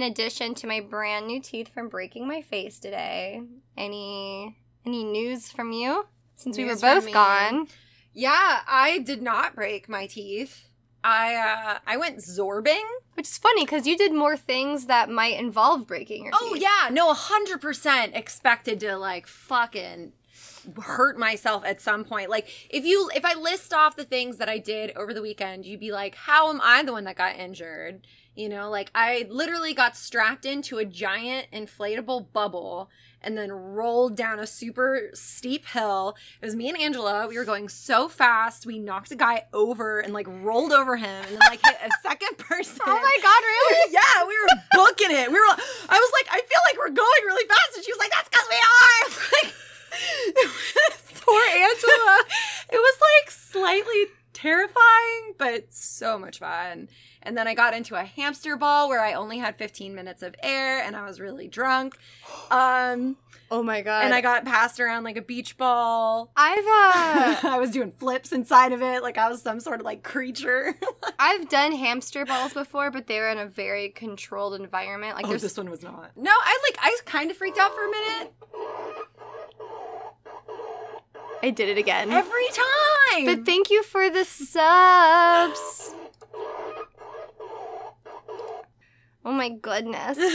in addition to my brand new teeth from breaking my face today. Any any news from you? Since we were both gone. Yeah, I did not break my teeth. I uh I went zorbing. Which is funny because you did more things that might involve breaking your teeth. Oh teeth. yeah, no, hundred percent expected to like fucking hurt myself at some point. Like if you if I list off the things that I did over the weekend, you'd be like, how am I the one that got injured? You know, like I literally got strapped into a giant inflatable bubble and then rolled down a super steep hill. It was me and Angela. We were going so fast. We knocked a guy over and like rolled over him and then like hit a second person. Oh my god, really? yeah, we were booking it. We were. I was like, I feel like we're going really fast, and she was like, "That's because we are." Like, it was, Poor Angela. it was like slightly terrifying, but so much fun. And then I got into a hamster ball where I only had 15 minutes of air, and I was really drunk. Um, Oh my god. and I got passed around like a beach ball. I've uh I was doing flips inside of it, like I was some sort of like creature. I've done hamster balls before, but they were in a very controlled environment. Like oh, this one was not. No, I like I kind of freaked out for a minute. I did it again. Every time. But thank you for the subs. Oh my goodness.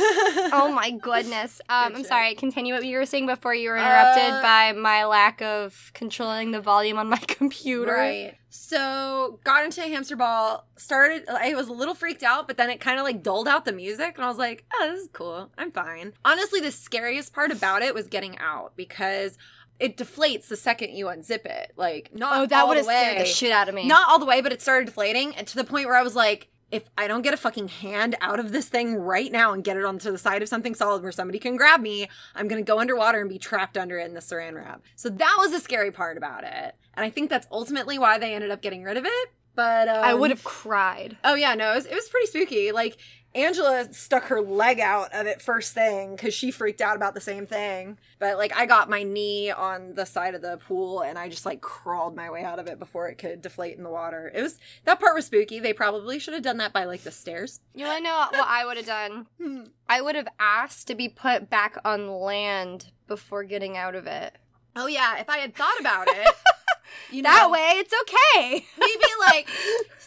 Oh my goodness. Um, I'm sorry. Continue what you were saying before you were interrupted Uh, by my lack of controlling the volume on my computer. Right. So got into a hamster ball. Started. I was a little freaked out, but then it kind of like dulled out the music, and I was like, "Oh, this is cool. I'm fine." Honestly, the scariest part about it was getting out because it deflates the second you unzip it. Like not all the way. Oh, that would have scared the shit out of me. Not all the way, but it started deflating, and to the point where I was like. If I don't get a fucking hand out of this thing right now and get it onto the side of something solid where somebody can grab me, I'm gonna go underwater and be trapped under it in the saran wrap. So that was the scary part about it. And I think that's ultimately why they ended up getting rid of it. But um, I would have cried. Oh yeah, no, it was, it was pretty spooky. Like Angela stuck her leg out of it first thing because she freaked out about the same thing. But like I got my knee on the side of the pool and I just like crawled my way out of it before it could deflate in the water. It was that part was spooky. They probably should have done that by like the stairs. You want to know what I would have done? Hmm. I would have asked to be put back on land before getting out of it. Oh yeah, if I had thought about it, you know, That way, it's okay. maybe like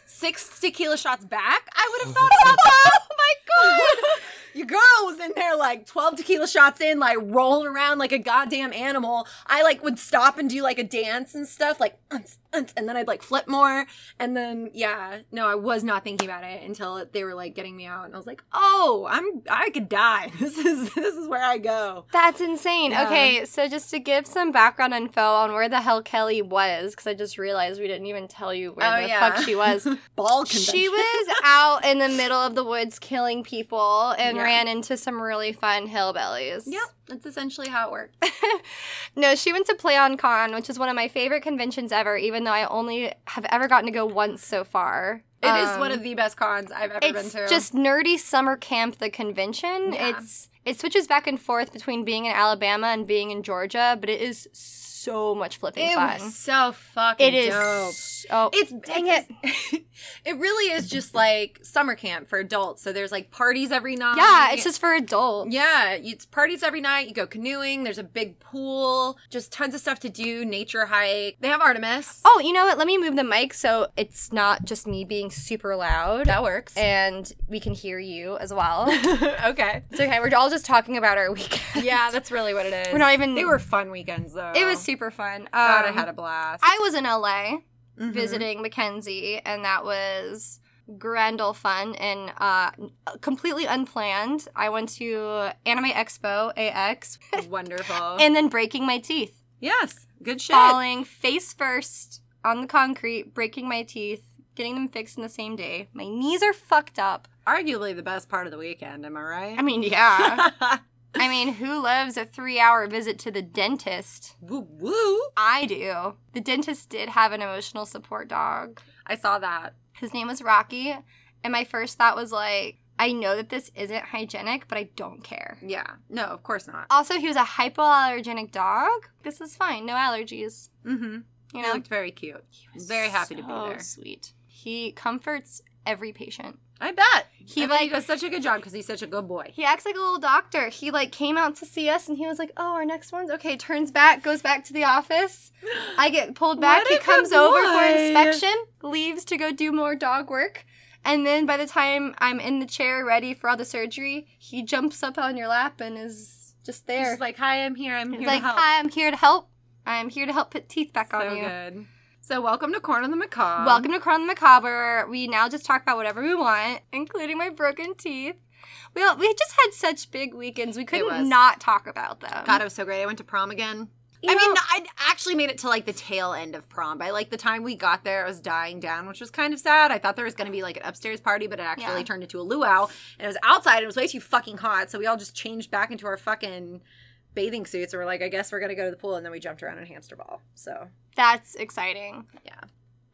six tequila shots back, I would have thought about that. oh my god. Your girl was in there like 12 tequila shots in, like rolling around like a goddamn animal. I like would stop and do like a dance and stuff, like unts, unts, and then I'd like flip more. And then yeah, no, I was not thinking about it until they were like getting me out. And I was like, oh, I'm I could die. This is this is where I go. That's insane. Yeah. Okay, so just to give some background info on where the hell Kelly was, because I just realized we didn't even tell you where Oh, the yeah. fuck she was. Ball convention. She was out in the middle of the woods killing people and Yeah. Ran into some really fun hillbillies. Yep, that's essentially how it worked. No, she went to PlayOn Con, which is one of my favorite conventions ever, even though I only have ever gotten to go once so far. It is Um, one of the best cons I've ever been to. it's just nerdy summer camp the convention Yeah. it's it switches back and forth between being in alabama and being in georgia but it is so much flipping it fun was so fucking it is dope. so It's dang it's- it it really is just like summer camp for adults. So there's like parties every night. yeah it's just for adults yeah, it's parties every night. You go canoeing. There's a big pool. Just tons of stuff to do. Nature hike. They have Artemis. oh you know what let me move the mic so it's not just me being super loud that works. and we can hear you as well okay. it's okay we're all just talking about our weekend Yeah, that's really what it is. We're not even- They were fun weekends though. it was super fun um, God, I had a blast. I was in la Mhm. visiting Mackenzie, and that was grand ol' fun and uh, completely unplanned. I went to Anime Expo AX Wonderful. and then breaking my teeth, yes, good shit. falling face first on the concrete, breaking my teeth, getting them fixed in the same day. My knees are fucked up. Arguably the best part of the weekend. Am I right? I mean, yeah. I mean, who loves a three hour visit to the dentist? woo woo. I do. The dentist did have an emotional support dog. I saw that. His name was Rocky, and my first thought was like, I know that this isn't hygienic, but I don't care. Yeah. No, of course not. Also, he was a hypoallergenic dog. This is fine, no allergies. Mm-hmm. You He looked very cute. He was very happy to be there. Sweet. He comforts every patient. I bet. He I bet he like does such a good job because he's such a good boy. he acts like a little doctor. He like came out to see us and he was like, "Oh, our next one's okay." Turns back, goes back to the office. I get pulled back. What he comes over for inspection, leaves to go do more dog work. And then by the time I'm in the chair ready for all the surgery, he jumps up on your lap and is just there. He's like, "Hi, I'm here. I'm He's here like, to help." "Hi, I'm here to help. I'm here to help put teeth back so on you." good. So welcome to Corn on the Macabre. Welcome to Crown the Macabre. We now just talk about whatever we want, including my broken teeth. We we just had such big weekends. We couldn't not talk about them. God, it was so great. I went to prom again. You I mean, I actually made it to like the tail end of prom. By like the time we got there, it was dying down, which was kind of sad. I thought there was going to be like an upstairs party, but it actually Yeah. turned into a luau, and it was outside. and It was way too fucking hot, so we all just changed back into our fucking bathing suits, and we're like, I guess we're gonna go to the pool, and then we jumped around in hamster ball. So That's exciting. Yeah.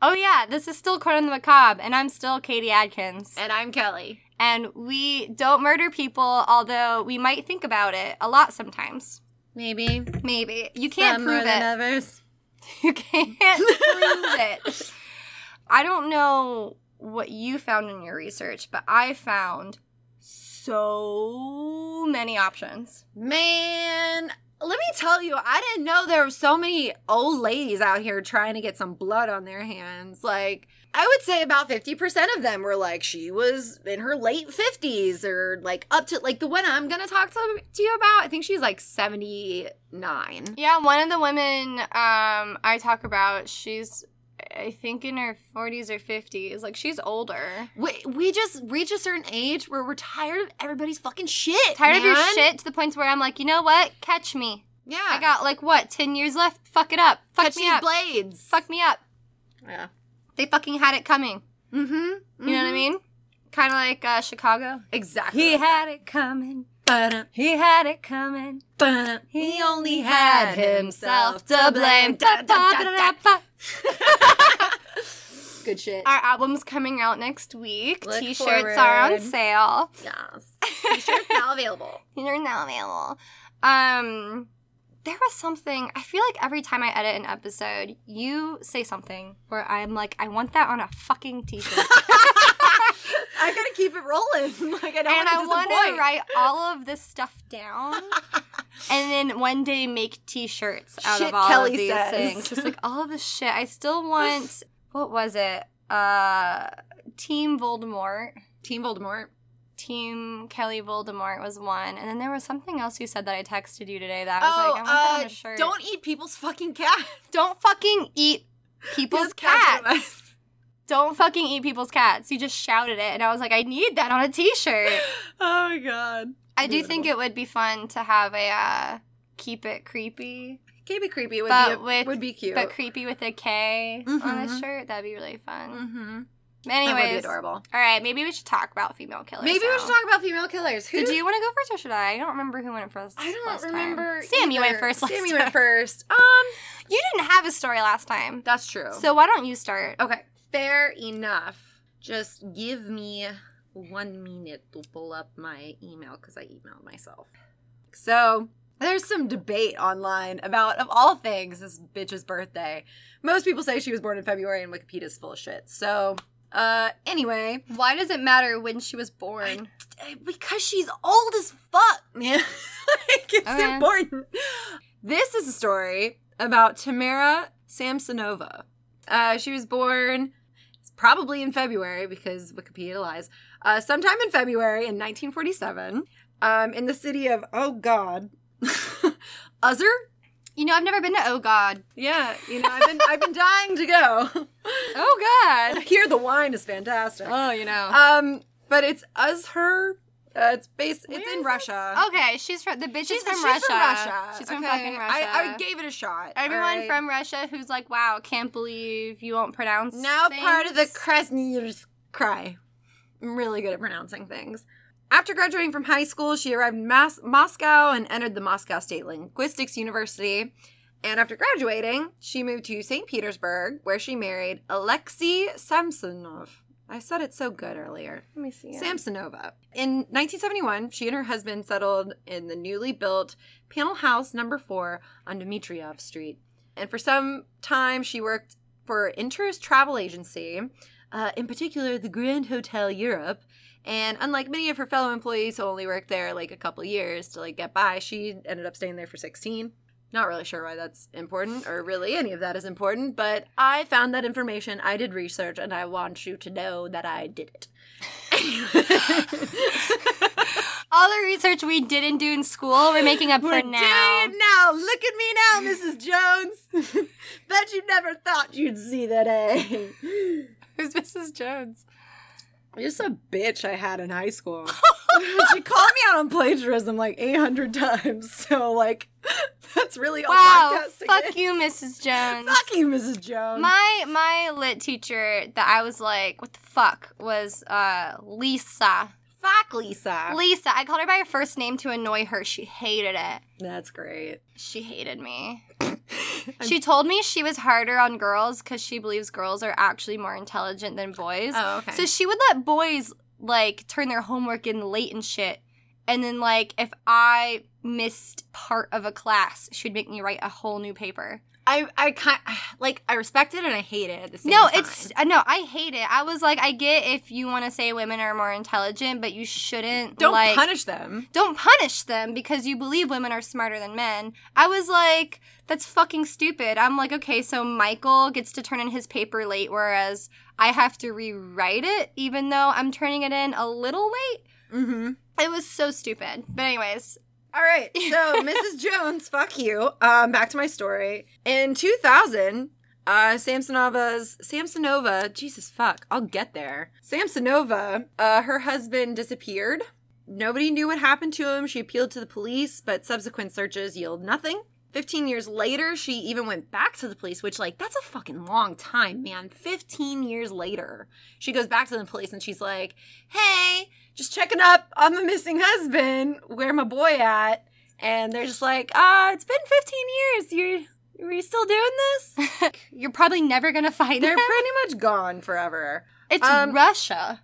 Oh yeah, this is still Crown the Macabre, and I'm still Katie Adkins. and I'm Kelly. And we don't murder people, although we might think about it a lot sometimes. Maybe Maybe you can't Some prove it. others. You can't prove it. I don't know what you found in your research, but I found so many options. Man, let me tell you, I didn't know there were so many old ladies out here trying to get some blood on their hands. Like, I would say about 50% of them were like, she was in her late 50s or like up to, like, the one I'm to talk to, to you about. I think she's like 79. Yeah, one of the women um, I talk about, she's, I think, in her 40s or 50s. Like, she's older. We, we just reach a certain age where we're tired of everybody's fucking shit. Tired of your shit to the point where I'm like, you know what? Catch me. Yeah. I got, like, what, 10 years left? Fuck it up. Fuck Catch me these up. blades. Fuck me up. Yeah. They fucking had it coming. Mm hmm. You know what I mean? Kind of like uh, Chicago. Exactly. He like had it coming. that. He had it coming. Ba-da. He only had himself to blame. Good shit. Our album's coming out next week. Look T-shirts are on sale. Yes. T-shirts now available. They're now available. Um, there was something. I feel like every time I edit an episode, you say something where I'm like, I want that on a fucking T-shirt, I gotta keep it rolling. Like I don't and I want want to to write all of this stuff down. And then one day make t-shirts out Shit of all Kelly of these says. things. Just like all of this shit. I still want what was it? Uh team voldemort. Team Voldemort. team kelly voldemort was one. And then there was something else you said that i texted you today that I was Oh, like i want that on uh, a shirt. don't eat people's fucking cat. don't fucking eat people's cats. don't fucking eat people's cats. You just shouted it and i was like i need that on a t-shirt. Oh my god. I do think it would be fun to have a uh keep it creepy Keep it creepy would But be with- would be cute. but creepy with a K on a shirt. That'd be really fun. mm-hmm. that would be Anyways, adorable. All right, maybe we should talk about female killers. Maybe we should talk about female killers. Who Did you want to go first or should I? I don't remember who went first. I don't last time. remember. Sam, you went first. Last Sam, you went first. Um, You didn't have a story last time, that's true. so why don't you start? Okay, fair enough. Just give me one minute to pull up my email because I emailed myself. So, there's some debate online about, of all things, this bitch's birthday. Most people say she was born in February and Wikipedia's full of shit. So, uh, anyway, Why does it matter when she was born? because she's old as fuck. man. like, it's Okay. important. This is a story about Tamara Samsonova. Uh, she was born probably in February because Wikipedia lies. Uh, sometime in February in 1947, um, in the city of oh god, Uzzer. You know, I've never been to Oh God. Yeah, you know I've been I've been dying to go. Oh God. Here the wine is fantastic. Oh, you know. Um, but it's Uzher. Uh, it's based. Where it's in this? Russia. okay, she's from the bitch She's, is from, she's Russia. from Russia. She's from okay? fucking Russia. I, I gave it a shot. Everyone alright? from Russia who's like, wow, can't believe you won't pronounce. now part of the things." Cry. I'm really good at pronouncing things. After graduating from high school, she arrived in Mas- Moscow and entered the Moscow State Linguistics University. And after graduating, she moved to St. Petersburg, where she married Alexei Samsonov. I said it so good earlier. Let me see. it. Samsonova. In 1971, she and her husband settled in the newly built panel house number four on Dmitriev Street. And for some time, she worked for Intourist Travel Agency, uh, in particular the Grand Hotel Europe, And unlike many of her fellow employees who only worked there like a couple years to like get by, she ended up staying there for 16. Not really sure why that's important or really any of that is important, but I found that information. I did research and I want you to know that I did it. All the research we didn't do in school, we're making up We're for now. doing it now. Look at me now, Mrs. Jones. Bet you never thought you'd see that A. Who's Mrs. Jones? Just a bitch I had in high school. she called me out on plagiarism like 800 times. So, like, that's really all Wow, podcasting fuck is. you, Mrs. Jones. Fuck you, Mrs. Jones. My my lit teacher that I was like, what the fuck was uh Lisa. fuck Lisa. Lisa. I called her by her first name to annoy her. She hated it. That's great. She hated me. She told me she was harder on girls because she believes girls are actually more intelligent than boys. Oh, okay. So she would let boys like turn their homework in late and shit. And then like if I missed part of a class, she'd make me write a whole new paper. I, I kind like, I respect it and I hate it at the same no, time. it's uh, no, I hate it. I was like, I get if you want to say women are more intelligent, but you shouldn't Don't like punish them. don't punish them because you believe women are smarter than men. I was like, that's fucking stupid. I'm like, okay, so Michael gets to turn in his paper late, whereas I have to rewrite it, even though I'm turning it in a little late. Mm-hmm. It was so stupid. But anyways, All right, so Mrs. Jones, fuck you. Um, back to my story. In 2000, uh, Samsonova's Samsonova, Jesus fuck, I'll get there. Samsonova, uh, her husband disappeared. Nobody knew what happened to him. She appealed to the police, but subsequent searches yield nothing. 15 years later, she even went back to the police, which, like, that's a fucking long time, man. 15 years later, she goes back to the police and she's like, hey, just checking up on the missing husband. Where my boy at? And they're just like, ah, it's been 15 years. You're, are you still doing this? you're probably never gonna find They're him. pretty much gone forever. It's um, Russia.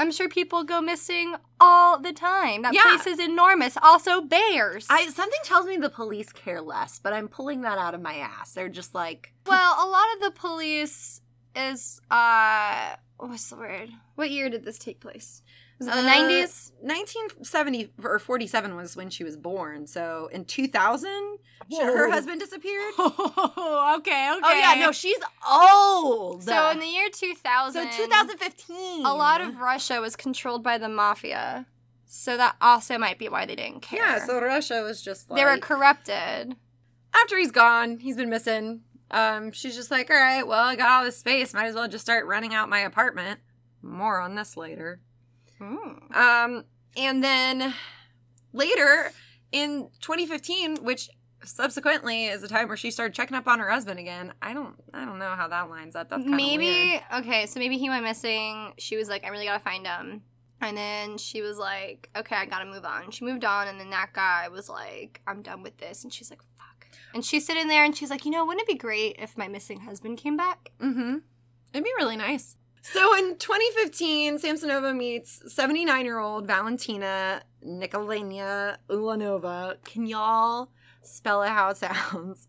I'm sure people go missing all the time. That Yeah. place is enormous. Also, bears. I something tells me the police care less, but I'm pulling that out of my ass. They're just like, well, a lot of the police is uh what's the word? What year did this take place? Was it the Uh, nineties? 1970 or 47 was when she was born. So in 2000, her husband disappeared. okay, okay. Oh yeah, no, she's old. So in the year two thousand, so 2015. a lot of Russia was controlled by the mafia. So that also might be why they didn't care. yeah. So Russia was just like they were corrupted. after he's gone, he's been missing. Um, she's just like, all right, well, I got all this space. Might as well just start running out my apartment. More on this later. Hmm. Um, and then later in 2015, which subsequently is the time where she started checking up on her husband again. I don't, I don't know how that lines up. That's maybe weird. okay so maybe he went missing she was like i really gotta find him and then she was like okay i gotta move on she moved on and then that guy was like i'm done with this and she's like fuck and she's sitting there and she's like you know wouldn't it be great if my missing husband came back Mm-hmm. It'd be really nice. So in 2015, Samsonova meets 79 year old Valentina Nikolina Ulanova. Can y'all spell it how it sounds?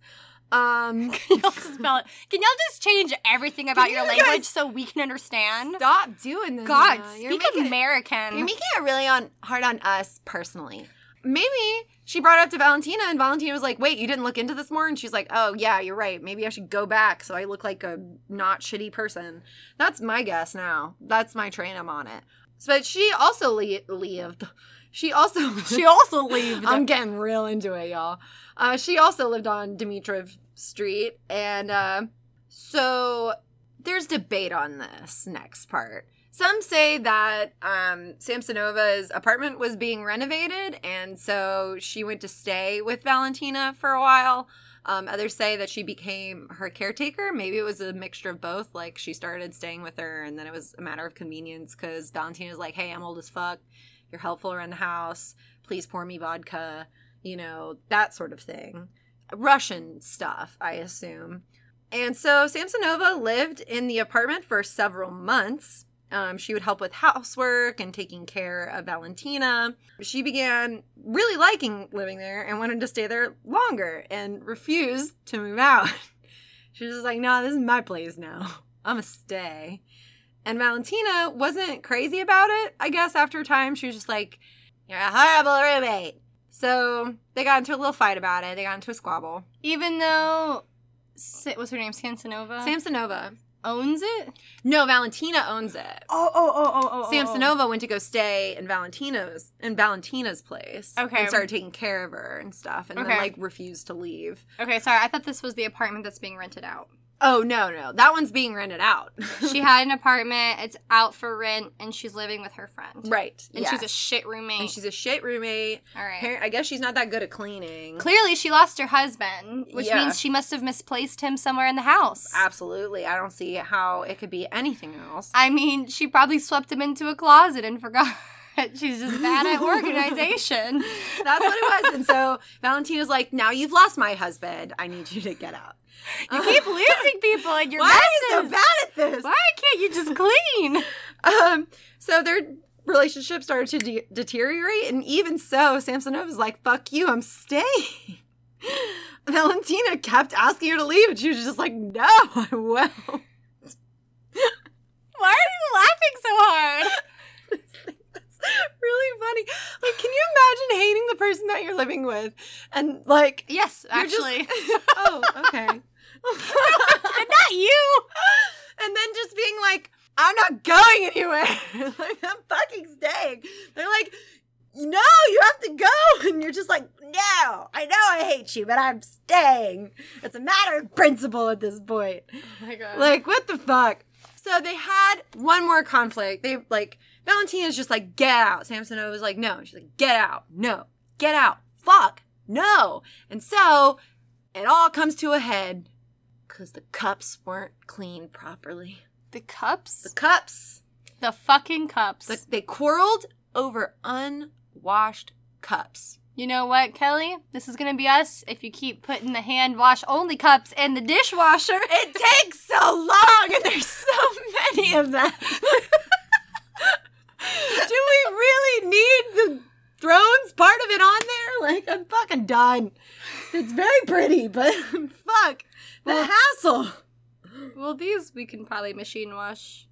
Um, can y'all spell it can y'all just change everything about Can your language so we can understand stop doing this. god. You're speak it- american You're making it really on hard on us personally. Maybe she brought it up to Valentina, and Valentina was like, "Wait, you didn't look into this more?" And she's like, "Oh yeah, you're right. Maybe I should go back so I look like a not shitty person." That's my guess now. That's my train. I'm on it. So, but she also le- lived. She also she also lived. I'm getting real into it, y'all. Uh, she also lived on Dimitrov Street, and uh, so there's debate on this next part. Some say that um, Samsonova's apartment was being renovated, and so she went to stay with Valentina for a while. Um, others say that she became her caretaker. Maybe it was a mixture of both. Like she started staying with her, and then it was a matter of convenience because Valentina's like, "Hey, I'm old as fuck. You're helpful around the house. Please pour me vodka." You know that sort of thing. Russian stuff, I assume. And so Samsonova lived in the apartment for several months. Um, she would help with housework and taking care of Valentina. She began really liking living there and wanted to stay there longer and refused to move out. she was just like, no, this is my place now. I'm going to stay. And Valentina wasn't crazy about it. I guess after a time, she was just like, "You're a horrible roommate." So they got into a little fight about it. They got into a squabble. Even though, what's her name? Samsonova Samsonova. Owns it. No, Valentina owns it. Oh, oh, oh, oh, oh. oh. Samsonova went to go stay in Valentina's in Valentina's place. Okay. And started taking care of her and stuff and then like refused to leave. Okay, sorry. I thought this was the apartment that's being rented out. Oh no, no. That one's being rented out. She had an apartment. It's out for rent, and she's living with her friend. right. And she's a shit roommate. and she's a shit roommate. All right. I guess she's not that good at cleaning. Clearly, she lost her husband, which Yeah. means she must have misplaced him somewhere in the house. Absolutely. I don't see how it could be anything else. I mean, she probably swept him into a closet and forgot. She's just bad at organization. That's what it was. And so Valentina's like, now you've lost my husband. I need you to get out. You keep losing people in your Why are you so bad at this? Why can't you just clean? Um, so their relationship started to de- deteriorate, and even so, Samsonova's like, "Fuck you, I'm staying." Valentina kept asking her to leave, and she was just like, "No, I won't. Why are you laughing so hard? Really funny. Like, can you imagine hating the person that you're living with, and like, Yes, you're just- actually. oh, okay. And not you. and then just being like, I'm not going anywhere. like, I'm fucking staying. They're like, no, you have to go. And you're just like, no, I know I hate you, but I'm staying. It's a matter of principle at this point. Oh my god. Like, what the fuck? So they had one more conflict. They, like, Valentina's just like, get out. Samsonova was like, no. She's like, get out. No. Get out. Fuck. No. And so it all comes to a head because the cups weren't cleaned properly. the cups? The cups. The fucking cups. The, they quarreled over unwashed cups. you know what, Kelly? This is gonna be us if you keep putting the hand wash only cups in the dishwasher. It takes so long, and there's so many of them. Do we really need the thrones part of it on there? Like, I'm fucking done. It's very pretty, but fuck the Well- hassle. Well, these we can probably machine wash.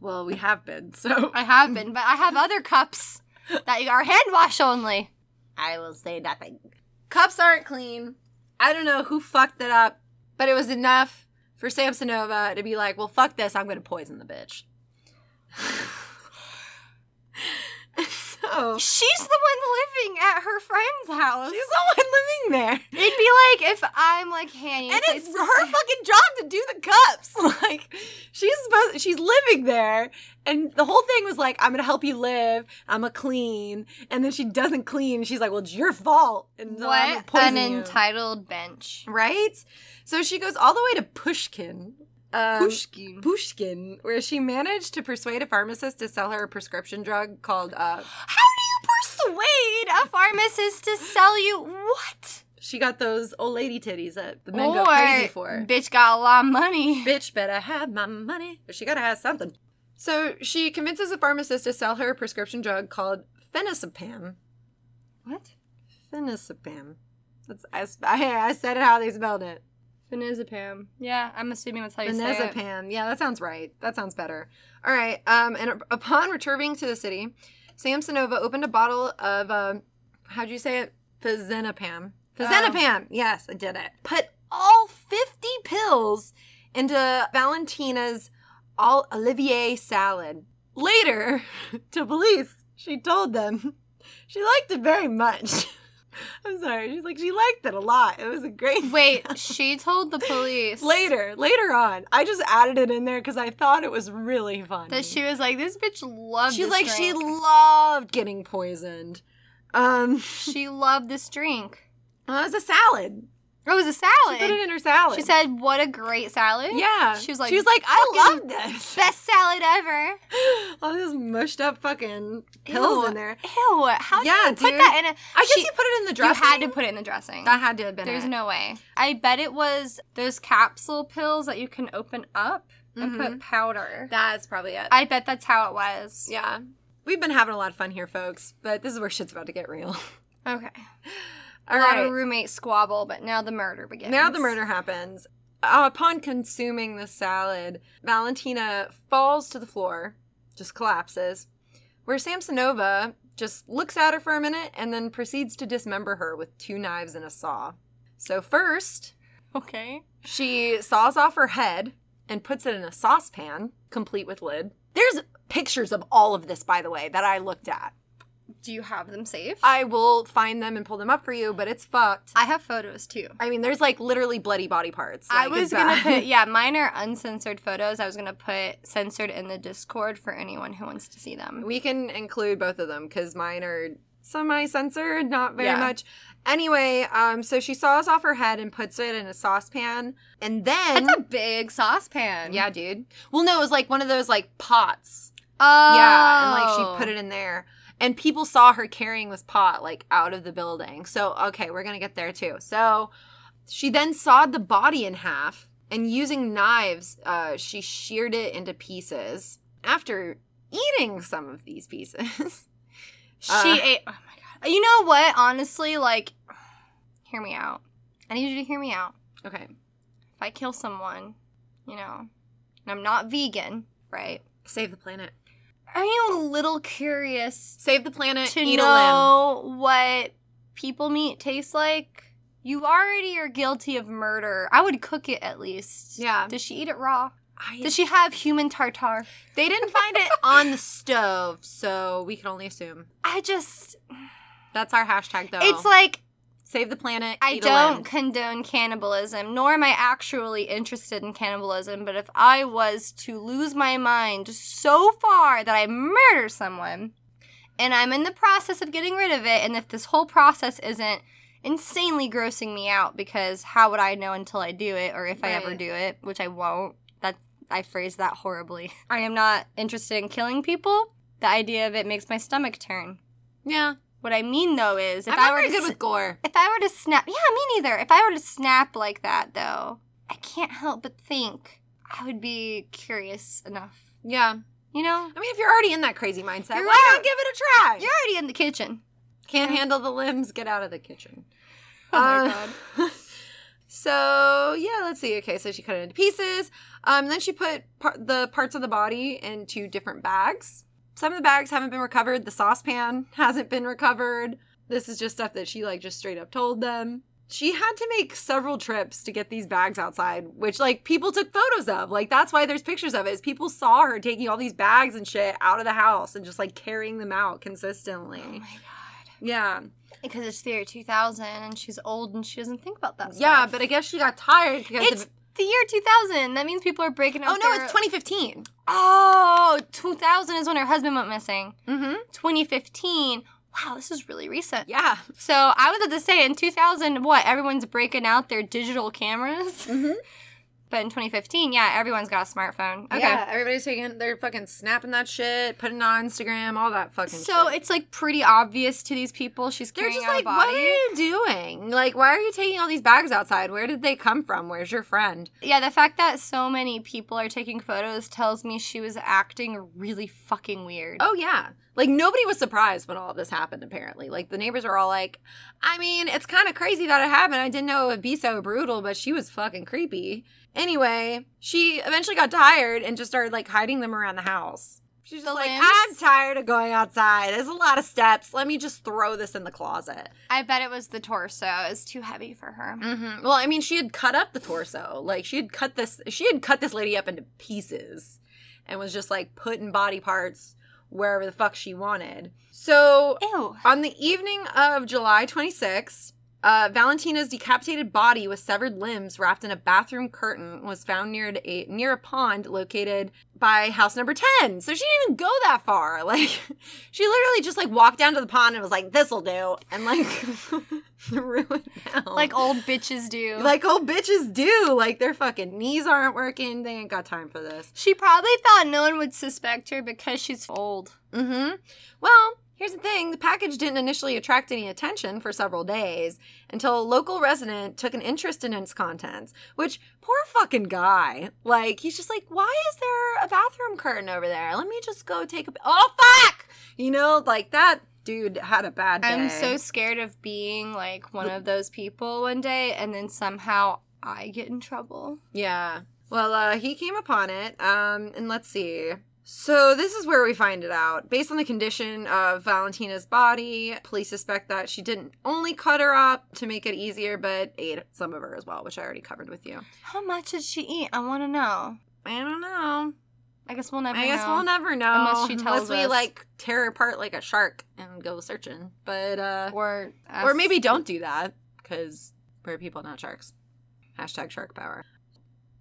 Well, we have been, so I have been, but I have other cups that are hand wash only. I will say nothing. Cups aren't clean. I don't know who fucked it up, but it was enough for Samsonova to be like, well, fuck this, I'm gonna poison the bitch. So She's the one living at her friend's house. she's the one living there. It'd be like if I'm like, hey, I need a And it's her stay." fucking job to do the cups. Like she's supposed she's living there. And the whole thing was like, I'm gonna help you live. I'm a clean. And then she doesn't clean. She's like, Well, it's your fault. And so I'm gonna What an you. entitled bench. right? So she goes all the way to Pushkin. Um, Pushkin. Pushkin, where she managed to persuade a pharmacist to sell her a prescription drug called uh How do you persuade a pharmacist to sell you what? she got those old lady titties that the men go crazy for. Bitch got a lot of money. Bitch better have my money. But she gotta have something. So she convinces a pharmacist to sell her a prescription drug called phenazepam. What? Phenazepam. That's I, I, I said it how they spelled it. Phenazepam. Yeah, I'm assuming that's how you say it. Phenazepam. Yeah, that sounds right. That sounds better. All right. Um, and upon returning to the city, Samsonova opened a bottle of um, how'd you say it? Fazenapam. Fazenapam. Yes, I did it. Put all fifty pills into Valentina's all Olivier salad. Later, to police, she told them she liked it very much. I'm sorry. She's like she liked it a lot. It was a great. Wait, she told the police Later, later on, I just added it in there because I thought it was really funny. that she was like, "This bitch loved." She's like she loved getting poisoned. Um, she loved this drink. well, it was a salad. Oh, it was a salad. She put it in her salad. She said, "What a great salad!" "Yeah." She was like, she was like, I love this. best salad ever." All these mushed up fucking pills Ew. in there. Ew! How Yeah, did you put that in a? I guess She- you put it in the dressing. You had to put it in the dressing. That had to have been There's it. no way. I bet it was those capsule pills that you can open up and Mhm. put powder. That's probably it. I bet that's how it was. yeah. We've been having a lot of fun here, folks, but this is where shit's about to get real. Okay. All a lot right. of roommate squabble, but now the murder begins. Now the murder happens. Uh, upon consuming the salad, Valentina falls to the floor, just collapses, where Samsonova just looks at her for a minute and then proceeds to dismember her with two knives and a saw. So, first, Okay. she saws off her head and puts it in a saucepan, complete with lid. There's pictures of all of this, by the way, that I looked at. Do you have them safe? I will find them and pull them up for you, but it's fucked. I have photos too. I mean, there's like literally bloody body parts. I Like, was gonna put yeah, mine are uncensored photos. I was gonna put censored in the Discord for anyone who wants to see them. We can include both of them because mine are semi-censored, not very Yeah. much. Anyway, um, so she saws off her head and puts it in a saucepan, and then That's a big saucepan. yeah, dude. Well, no, it was like one of those like pots. Oh. Yeah, and like she put it in there. And people saw her carrying this pot like out of the building. So, okay, we're going to get there too. So, she then sawed the body in half and using knives, uh, she sheared it into pieces. After eating some of these pieces, She Uh, ate. Oh my god. You know what? Honestly, like, hear me out. I need you to hear me out. okay, If I kill someone, you know, and I'm not vegan, right? save the planet. Are you a little curious Save the planet, to eat know what people meat tastes like? You already are guilty of murder. I would cook it at least. Yeah. Does she eat it raw? a limb. Does she have human tartar? They didn't find it on the stove, so we can only assume. I just. That's our hashtag, though. It's like save the planet. I don't condone cannibalism, nor am I actually interested in cannibalism. But if I was to lose my mind so far that I murder someone, and I'm in the process of getting rid of it, and if this whole process isn't insanely grossing me out, because how would I know until I do it, or if I ever do it, which I won't. That I phrased that horribly. I am not interested in killing people. The idea of it makes my stomach turn. Yeah. What I mean though is, if I'm I were good s- with gore. if I were to snap, yeah, me neither. If I were to snap like that, though, I can't help but think I would be curious enough. Yeah. You know, I mean, if you're already in that crazy mindset, You're why not give it a try? you're already in the kitchen. Can't Yeah. handle the limbs, get out of the kitchen. Oh my Uh, god. So yeah, let's see. Okay, so she cut it into pieces. Um, then she put par- the parts of the body into different bags. Some of the bags haven't been recovered. The saucepan hasn't been recovered. This is just stuff that she like just straight up told them. She had to make several trips to get these bags outside, which like people took photos of. Like that's why there's pictures of it. Is people saw her taking all these bags and shit out of the house and just like carrying them out consistently. Oh my god. Yeah. Because it's the year 2000 and she's old and she doesn't think about that stuff. Yeah, but I guess she got tired because it's of the year 2000. That means people are breaking out. Oh no, their- it's 2015. Oh, 2000 is when her husband went missing. Mm-hmm. 2015. Wow, this is really recent. Yeah. So I was about to say in 2000, what everyone's breaking out their digital cameras. Mm-hmm. But in 2015, yeah, everyone's got a smartphone. Okay. Yeah, everybody's taking, they're fucking snapping that shit, putting it on Instagram, all that fucking So shit. it's like pretty obvious to these people she's They're carrying just out like, a body. what are you doing? Like, why are you taking all these bags outside? Where did they come from? Where's your friend? Yeah, the fact that so many people are taking photos tells me she was acting really fucking weird. Oh, yeah. Like, nobody was surprised when all of this happened, apparently. Like, the neighbors are all like, I mean, it's kind of crazy that it happened. I didn't know it would be so brutal, but she was fucking creepy. Anyway, she eventually got tired and just started, like, hiding them around the house. She's just like, limbs? I'm tired of going outside. There's a lot of steps. Let me just throw this in the closet. I bet it was the torso. It's too heavy for her. Mm-hmm. Well, I mean, she had cut up the torso. Like she had cut this. She had cut this lady up into pieces, and was just like putting body parts wherever the fuck she wanted. So Ew. on the evening of July 26th, uh, Valentina's decapitated body with severed limbs wrapped in a bathroom curtain was found near a near a pond located by house number 10. So she didn't even go that far. Like she literally just like walked down to the pond and was like, "This'll do," and like threw it down. Like old bitches do. like old bitches do. Like their fucking knees aren't working. They ain't got time for this. she probably thought no one would suspect her because she's old. Mm-hmm. Well, here's the thing: the package didn't initially attract any attention for several days until a local resident took an interest in its contents. Which poor fucking guy. Like he's just like, why is there a bathroom curtain over there? Let me just go take a. Oh fuck! You know, like that dude had a bad day. I'm so scared of being like one of those people one day and then somehow I get in trouble. Yeah. Well, uh, he came upon it. Um, and let's see. So this is where we find it out. Based on the condition of Valentina's body, police suspect that she didn't only cut her up to make it easier, but ate some of her as well, which I already covered with you. How much did she eat? I want to know. I don't know. I guess we'll never. I guess know. we'll never know Unless she tells unless we us. like tear her apart like a shark and go searching. But uh, Or or maybe don't do that because we're people, not sharks. Hashtag shark power.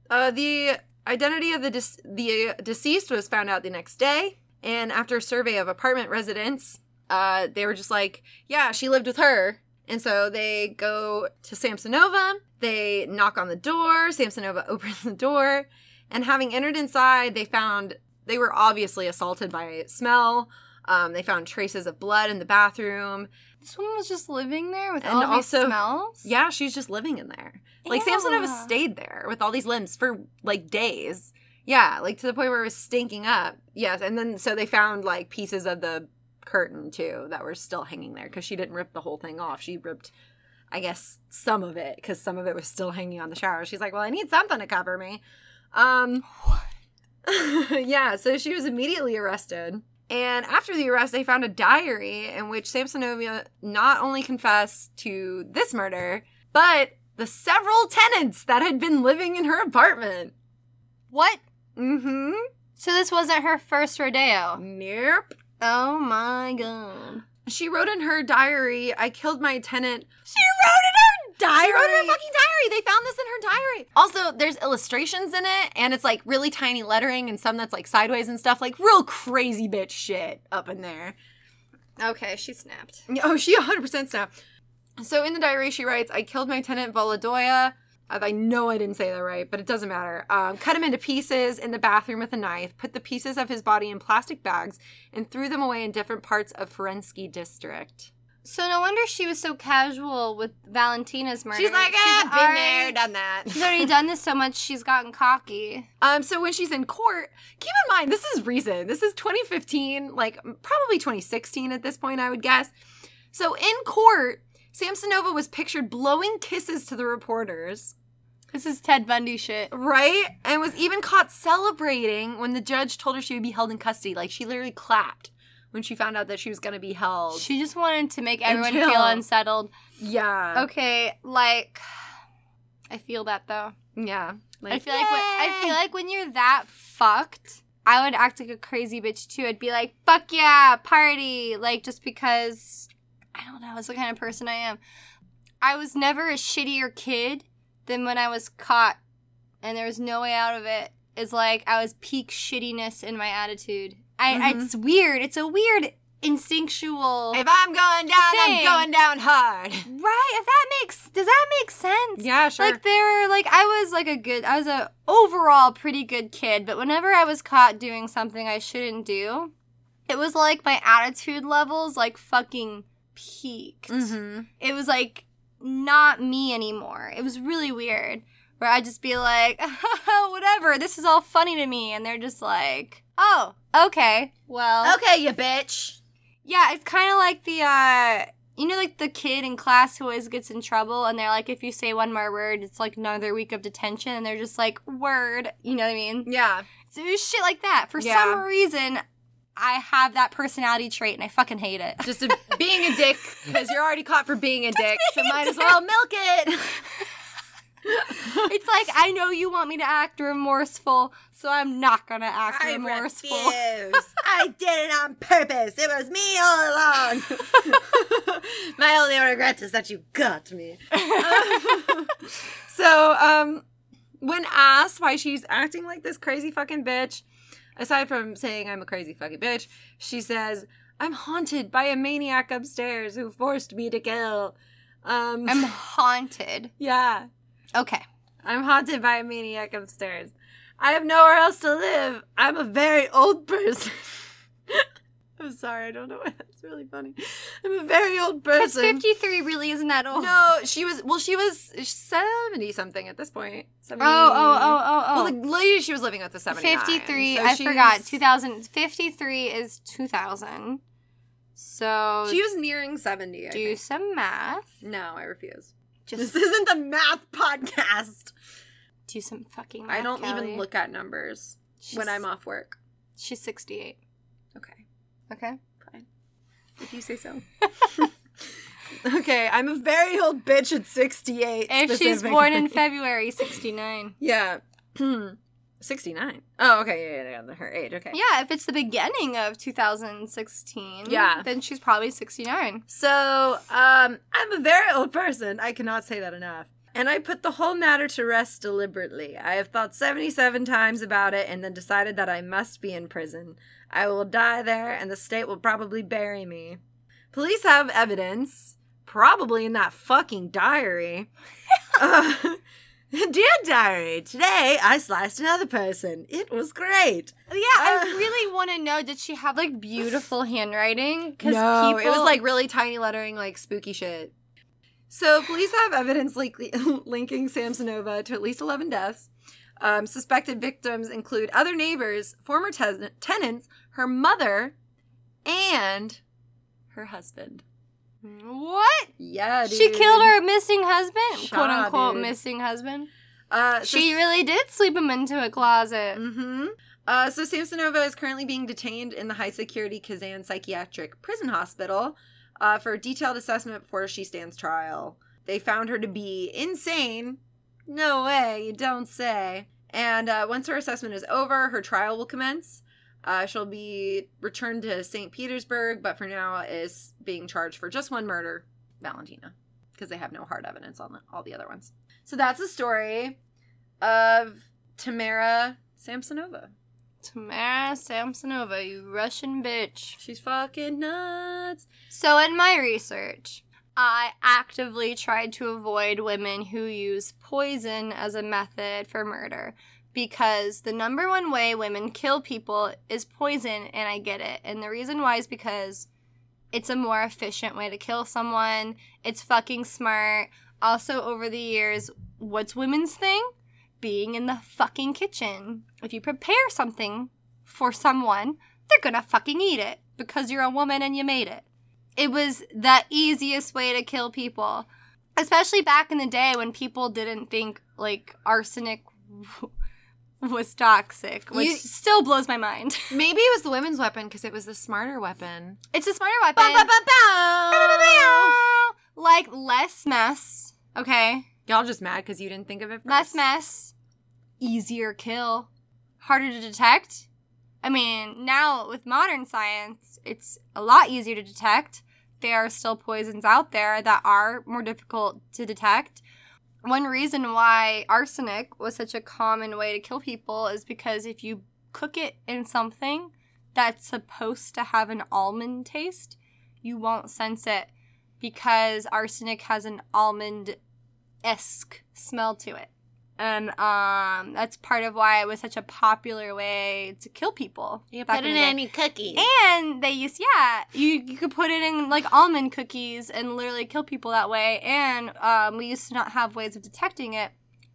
Uh, the identity of the dis- the deceased was found out the next day, and after a survey of apartment residents, uh, they were just like, "Yeah, she lived with her." And so they go to Samsonova. They knock on the door. Samsonova opens the door, and having entered inside, they found they were obviously assaulted by smell. Um, they found traces of blood in the bathroom. This woman was just living there with And all these also- smells. Yeah, she's just living in there. Like Ew. Samsonova stayed there with all these limbs for like days. Yeah, like to the point where it was stinking up. Yes, and then so they found like pieces of the curtain too that were still hanging there because she didn't rip the whole thing off. She ripped, I guess, some of it because some of it was still hanging on the shower. She's like, "Well, I need something to cover me." Um, yeah, so she was immediately arrested. And after the arrest, they found a diary in which Samsonova not only confessed to this murder, but the several tenants that had been living in her apartment. What? Mm-hmm. So this wasn't her first rodeo. Nope. Oh my god. She wrote in her diary, I killed my tenant. She wrote her diary. She wrote in her fucking diary. They found this in her diary. Also, there's illustrations in it, and it's like really tiny lettering and some that's like sideways and stuff. Like real crazy bitch shit up in there. Okay, she snapped. Oh, she 100% snapped. So in the diary, she writes, I killed my tenant Voladoya. I know I didn't say that right, but it doesn't matter. Um, cut him into pieces in the bathroom with a knife, put the pieces of his body in plastic bags, and threw them away in different parts of Ferensky district. So no wonder she was so casual with Valentina's murder. She's like, ah, been already- there, done that. She's already done this so much, she's gotten cocky. Um, so when she's in court, keep in mind this is recent. This is 2015, like probably 2016 at this point, I would guess. So in court, Samsonova was pictured blowing kisses to the reporters, This is Ted Bundy shit. right? And was even caught celebrating when the judge told her she would be held in custody. Like she literally clapped when she found out that she was going to be held. She just wanted to make everyone jail. feel unsettled. yeah. Okay, like I feel that though. Yeah. I feel like when, I feel like when you're that fucked, I would act like a crazy bitch too. I'd be like, "Fuck yeah, party!" Like just because I don't know, it's the kind of person I am. I was never a shittier kid than when I was caught, and there was no way out of it. It's like I was peak shittiness in my attitude. I, I Mhm. it's weird. It's a weird instinctual. If I'm going down, Thing. I'm going down hard. right? If that makes does that make sense? Yeah, sure. Like there were like I was like a good I was a overall pretty good kid, but whenever I was caught doing something I shouldn't do, it was like my attitude levels like fucking peaked. mm-hmm. It was like not me anymore. It was really weird. Where I'd just be like, whatever, this is all funny to me. And they're just like, oh, okay, well. Okay, you bitch. Yeah, it's kind of like the uh you know like the kid in class who always gets in trouble and they're like if you say one more word it's like another week of detention and they're just like word, you know what I mean? Yeah. So it was shit like that. For Yeah. some reason I have that personality trait and I fucking hate it. Just a, being a dick because you're already caught for being a dick, so might as well milk it. it's like I know you want me to act remorseful, so I'm not gonna act remorseful. I did it on purpose. It was me all along. My only regret is that you got me. so, um, when asked why she's acting like this crazy fucking bitch, aside from saying I'm a crazy fucking bitch, she says, I'm haunted by a maniac upstairs who forced me to kill. Um, I'm haunted. yeah. Okay. I'm haunted by a maniac upstairs. I have nowhere else to live. I'm a very old person. I'm sorry, I don't know why that's really funny. I'm a very old person. Because 53 really isn't that old. No, she was well, she was seventy something at this point. 70, Oh, oh, oh, oh, oh. Well, the lady she was living with was seventy. 53 So i she's- forgot 2000 53 is 2000 so She was nearing seventy. I do think. some math No, I refuse. Just This isn't the math podcast. do some fucking. Math, I don't Kelly. even look at numbers when I'm off work. She's sixty-eight. Okay. Okay. Fine. If you say so. okay, I'm a very old bitch at 68. If she's born in. February, sixty-nine. Yeah. 69. Oh, okay. Yeah, yeah, yeah. Her age. Okay. Yeah, if it's the beginning of 2016, Yeah. then she's probably 69. So, um, I'm a very old person. I cannot say that enough. And I put the whole matter to rest deliberately. I have thought 77 times about it and then decided that I must be in prison. I will die there and the state will probably bury me. Police have evidence, probably in that fucking diary. Uh, Dear diary, today I sliced another person. It was great. Yeah, I Uh. really want to know did she have like beautiful handwriting? No, people, it was like really tiny lettering, like spooky shit. So police have evidence link- linking Samsonova to at least 11 deaths. Um, suspected victims include other neighbors, former ten- tenants, her mother, and her husband. What? Yeah, She killed her missing husband? Shaw, quote unquote dude. missing husband? Uh, so She really did sleep him into a closet. Mm-hmm. Uh, so Samsonova is currently being detained in the high security Kazan Psychiatric Prison Hospital uh, for a detailed assessment before she stands trial. They found her to be insane. No way, you don't say. And uh, once her assessment is over, her trial will commence. Uh, she'll be returned to St. Petersburg, but for now is being charged for just one murder, Valentina, because they have no hard evidence on all the other ones. So that's the story of Tamara Samsonova. Tamara Samsonova, you Russian bitch. She's fucking nuts. So, in my research, I actively tried to avoid women who use poison as a method for murder because the number one way women kill people is poison, and I get it. And the reason why is because it's a more efficient way to kill someone, it's fucking smart. Also, over the years, what's women's thing? Being in the fucking kitchen. If you prepare something for someone, they're gonna fucking eat it because you're a woman and you made it. It was the easiest way to kill people, especially back in the day when people didn't think like arsenic was toxic, which You- still blows my mind. Maybe it was the women's weapon because it was the smarter weapon. It's a smarter weapon. like less mess, okay? Y'all just mad because you didn't think of it first. Less mess, easier kill, harder to detect. I mean, now with modern science, it's a lot easier to detect. There are still poisons out there that are more difficult to detect. One reason why arsenic was such a common way to kill people is because if you cook it in something that's supposed to have an almond taste, you won't sense it because arsenic has an almond esque smell to it. And um, that's part of why it was such a popular way to kill people. back in the day. cookies. And they used, yeah, you, you could put it in like almond cookies and literally kill people that way. And um, we used to not have ways of detecting it.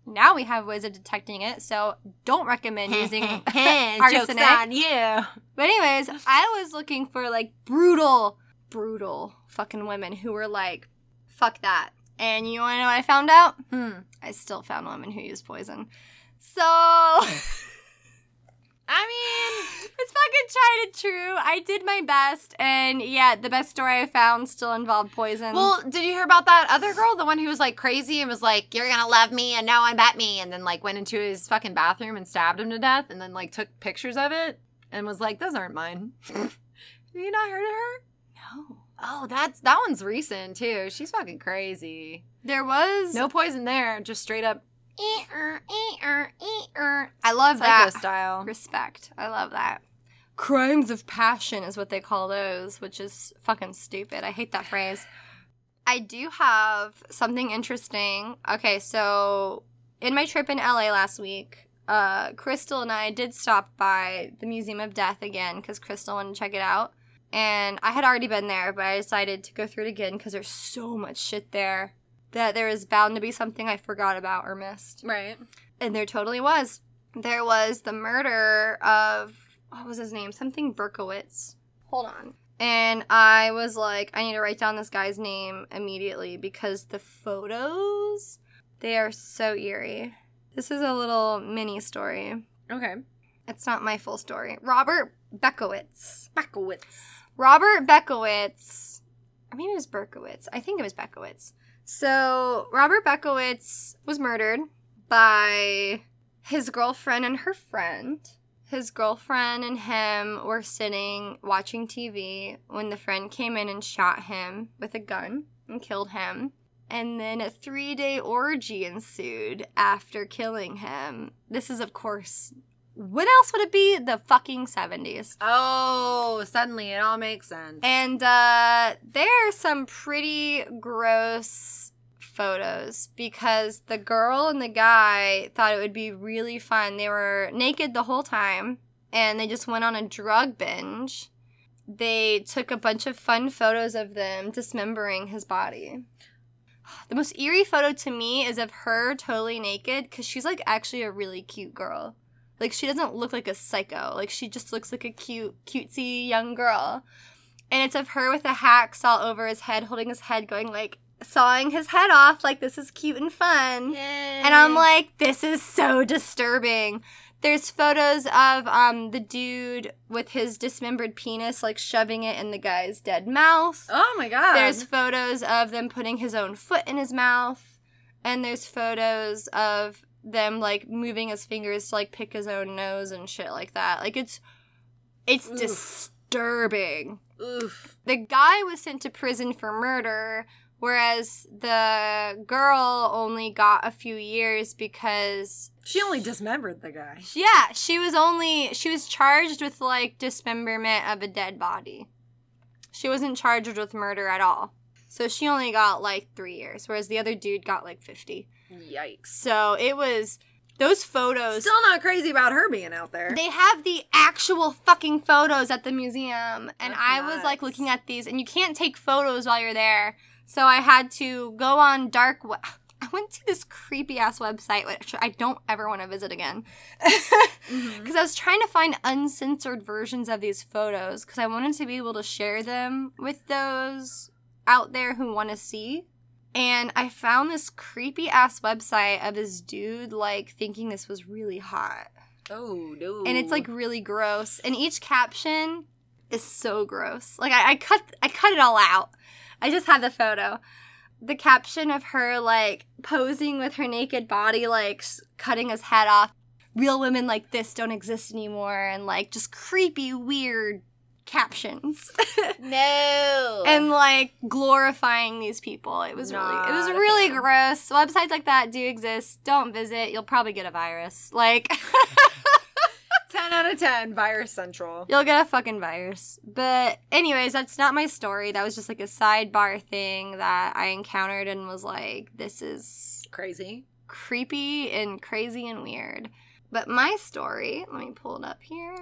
Now we have ways of detecting it. So don't recommend using arsenic. on you. But anyways, I was looking for like brutal, brutal fucking women who were like, fuck that. And you want to know what I found out? Hmm. I still found women who use poison. So I mean, it's fucking tried and true. I did my best, and yeah, the best story I found still involved poison. well, did you hear about that other girl, the one who was like crazy and was like, "You're gonna love me," and now I bet me, and then like went into his fucking bathroom and stabbed him to death, and then like took pictures of it and was like, "Those aren't mine." Have you not heard of her? no, Oh, that's that one's recent too. She's fucking crazy. there was No poison there, just straight up. "Eh-er, eh-er, eh-er," I love Psycho that style. respect. I love that. Crimes of passion is what they call those, which is fucking stupid. I hate that phrase. I do have something interesting. Okay, so in my trip in LA last week, uh, Crystal and I did stop by the Museum of Death again because Crystal wanted to check it out. And I had already been there, but I decided to go through it again because there's so much shit there that there is bound to be something I forgot about or missed. Right. And there totally was. There was the murder of what was his name? Something Berkowitz. Hold on. And I was like, I need to write down this guy's name immediately because the photos, they are so eerie. This is a little mini story. Okay. It's not my full story. Robert Bekowitz. Backowitz. Robert Bekowitz. I mean, it was Berkowitz. I think it was Bekowitz. So, Robert Bekowitz was murdered by his girlfriend and her friend. His girlfriend and him were sitting watching TV when the friend came in and shot him with a gun and killed him. And then a three day orgy ensued after killing him. This is, of course, what else would it be? The fucking 70s. Oh, suddenly it all makes sense. And uh, there are some pretty gross photos because the girl and the guy thought it would be really fun. They were naked the whole time and they just went on a drug binge. They took a bunch of fun photos of them dismembering his body. The most eerie photo to me is of her totally naked because she's like actually a really cute girl. Like she doesn't look like a psycho. Like she just looks like a cute, cutesy young girl. And it's of her with a hacksaw over his head, holding his head, going like sawing his head off. Like this is cute and fun. And I'm like, this is so disturbing. There's photos of um the dude with his dismembered penis like shoving it in the guy's dead mouth. oh my god. There's photos of them putting his own foot in his mouth. And there's photos of them like moving his fingers to like pick his own nose and shit like that. Like it's it's Oof. disturbing. oof. The guy was sent to prison for murder, whereas the girl only got a few years because She only dismembered the guy. yeah, she was only she was charged with like dismemberment of a dead body. She wasn't charged with murder at all. So she only got like 3 years whereas the other dude got like 50. Yikes. So it was those photos Still not crazy about her being out there. they have the actual fucking photos at the museum and That's I was like looking at these and you can't take photos while you're there. So I had to go on dark web. I went to this creepy ass website which I don't ever want to visit again. Mm-hmm. Because I was trying to find uncensored versions of these photos because I wanted to be able to share them with those out there who want to see. And I found this creepy ass website of this dude like thinking this was really hot. Oh no. And it's like really gross. And each caption is so gross. Like I, I cut I cut it all out. I just have the photo. The caption of her like posing with her naked body, like cutting his head off. Real women like this don't exist anymore, and like just creepy, weird captions. no. and like glorifying these people. It was really it was really fan. gross. Websites like that do exist. Don't visit. You'll probably get a virus. Like ten out of ten. Virus Central. You'll get a fucking virus. But, anyways, that's not my story. That was just like a sidebar thing that I encountered and was like, this is Crazy. creepy and crazy and weird. But my story, let me pull it up here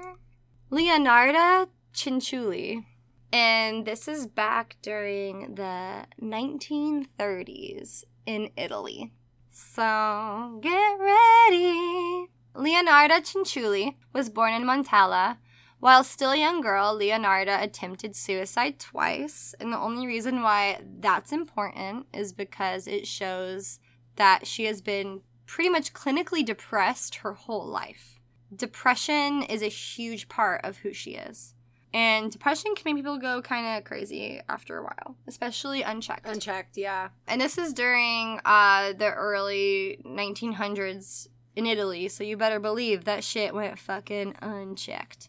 Leonarda Cianciulli. And this is back during the 1930s in Italy. So get ready. Leonarda Cianciulli was born in Montella. While still a young girl, Leonarda attempted suicide twice. And the only reason why that's important is because it shows that she has been pretty much clinically depressed her whole life. Depression is a huge part of who she is. And depression can make people go kind of crazy after a while, especially unchecked. Unchecked. Yeah. and this is during uh, the early 1900s in Italy, so you better believe that shit went fucking unchecked.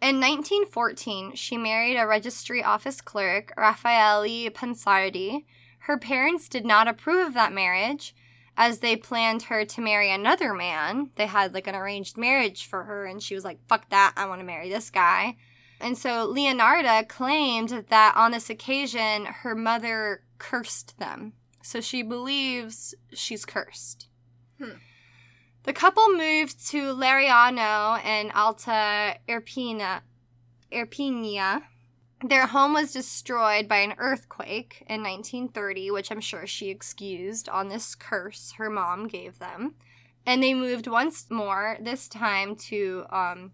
In 1914, she married a registry office clerk, Raffaele Pansardi. Her parents did not approve of that marriage, as they planned her to marry another man. They had like an arranged marriage for her, and she was like, fuck that, I want to marry this guy. And so Leonarda claimed that on this occasion, her mother cursed them. So she believes she's cursed. Hmm. The couple moved to Lariano and Alta Irpina, Irpinia. Their home was destroyed by an earthquake in 1930, which I'm sure she excused on this curse her mom gave them. And they moved once more, this time to um,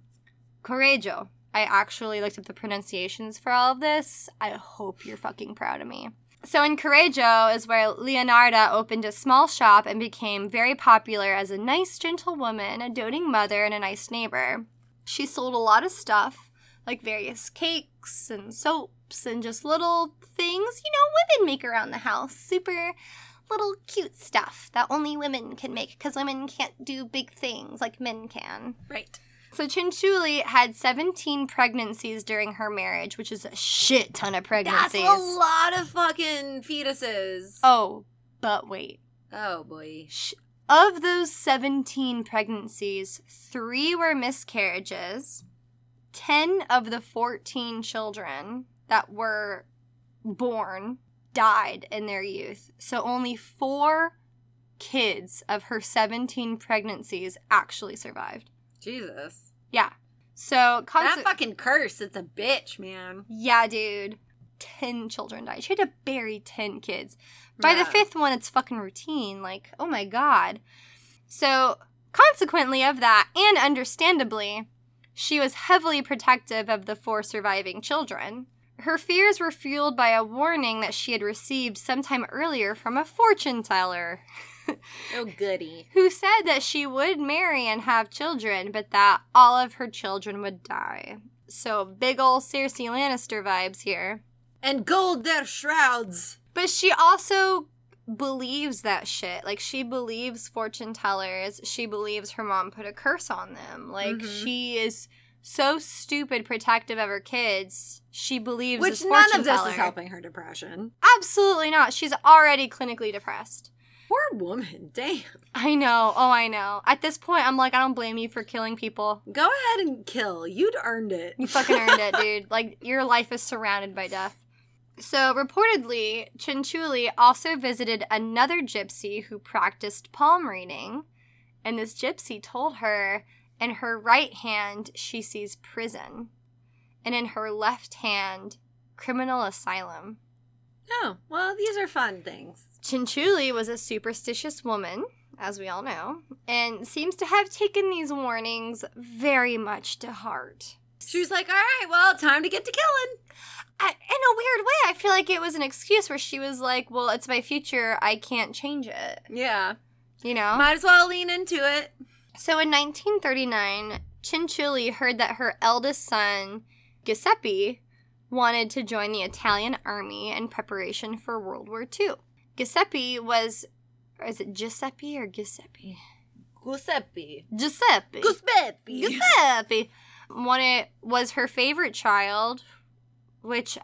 Correggio. I actually looked up the pronunciations for all of this. I hope you're fucking proud of me. So in Correggio is where Leonarda opened a small shop and became very popular as a nice, gentle woman, a doting mother, and a nice neighbor. She sold a lot of stuff, like various cakes and soaps and just little things, you know, women make around the house. Super little cute stuff that only women can make because women can't do big things like men can. Right. So Cianciulli had 17 pregnancies during her marriage, which is a shit ton of pregnancies. That's a lot of fucking fetuses. Oh, but wait. Oh boy. Sh- Of those 17 pregnancies, three were miscarriages. 10 of the 14 children that were born died in their youth. So only four kids of her 17 pregnancies actually survived. Jesus. Yeah. So, that fucking curse, it's a bitch, man. yeah, dude. 10 children died. She had to bury 10 kids. By the fifth one, it's fucking routine. Like, oh my god. So, consequently of that, and understandably, she was heavily protective of the four surviving children. Her fears were fueled by a warning that she had received sometime earlier from a fortune teller Oh goody. who said that she would marry and have children, but that all of her children would die. So, big ol' Cersei Lannister vibes here. And gold their shrouds. But she also believes that shit. Like she believes fortune tellers. She believes her mom put a curse on them. Like Mhm. she is so stupid protective of her kids. She believes Which none of this teller. is helping her depression. Absolutely not. She's already clinically depressed. Poor woman. Damn. I know. Oh, I know. At this point, I'm like, I don't blame you for killing people. Go ahead and kill. You'd earned it. You fucking earned it, dude. Like your life is surrounded by death. So reportedly, Cianciulli also visited another gypsy who practiced palm reading, and this gypsy told her in her right hand she sees prison, and in her left hand criminal asylum. Oh, well, these are fun things. Cianciulli was a superstitious woman, as we all know, and seems to have taken these warnings very much to heart. She was like, all right, well, time to get to killing. I, in a weird way, I feel like it was an excuse where she was like, "Well, it's my future. I can't change it." Yeah. You know. Might as well lean into it. so in 1939, Cianciulli heard that her eldest son, Giuseppe, wanted to join the Italian army in preparation for World War II. Giuseppe was, or is it Giuseppe or Giuseppe? Giuseppe. Giuseppe. Giuseppe. Giuseppe. Wanted was her favorite child, which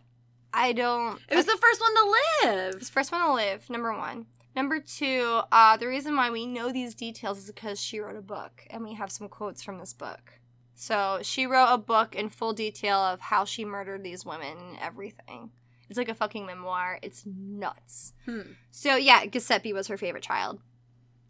I don't. It was the first one to live. It's the first one to live, number one. Number two, uh, the reason why we know these details is because she wrote a book, and we have some quotes from this book. So she wrote a book in full detail of how she murdered these women and everything. It's like a fucking memoir. It's nuts. Hmm. So yeah, Giuseppe was her favorite child,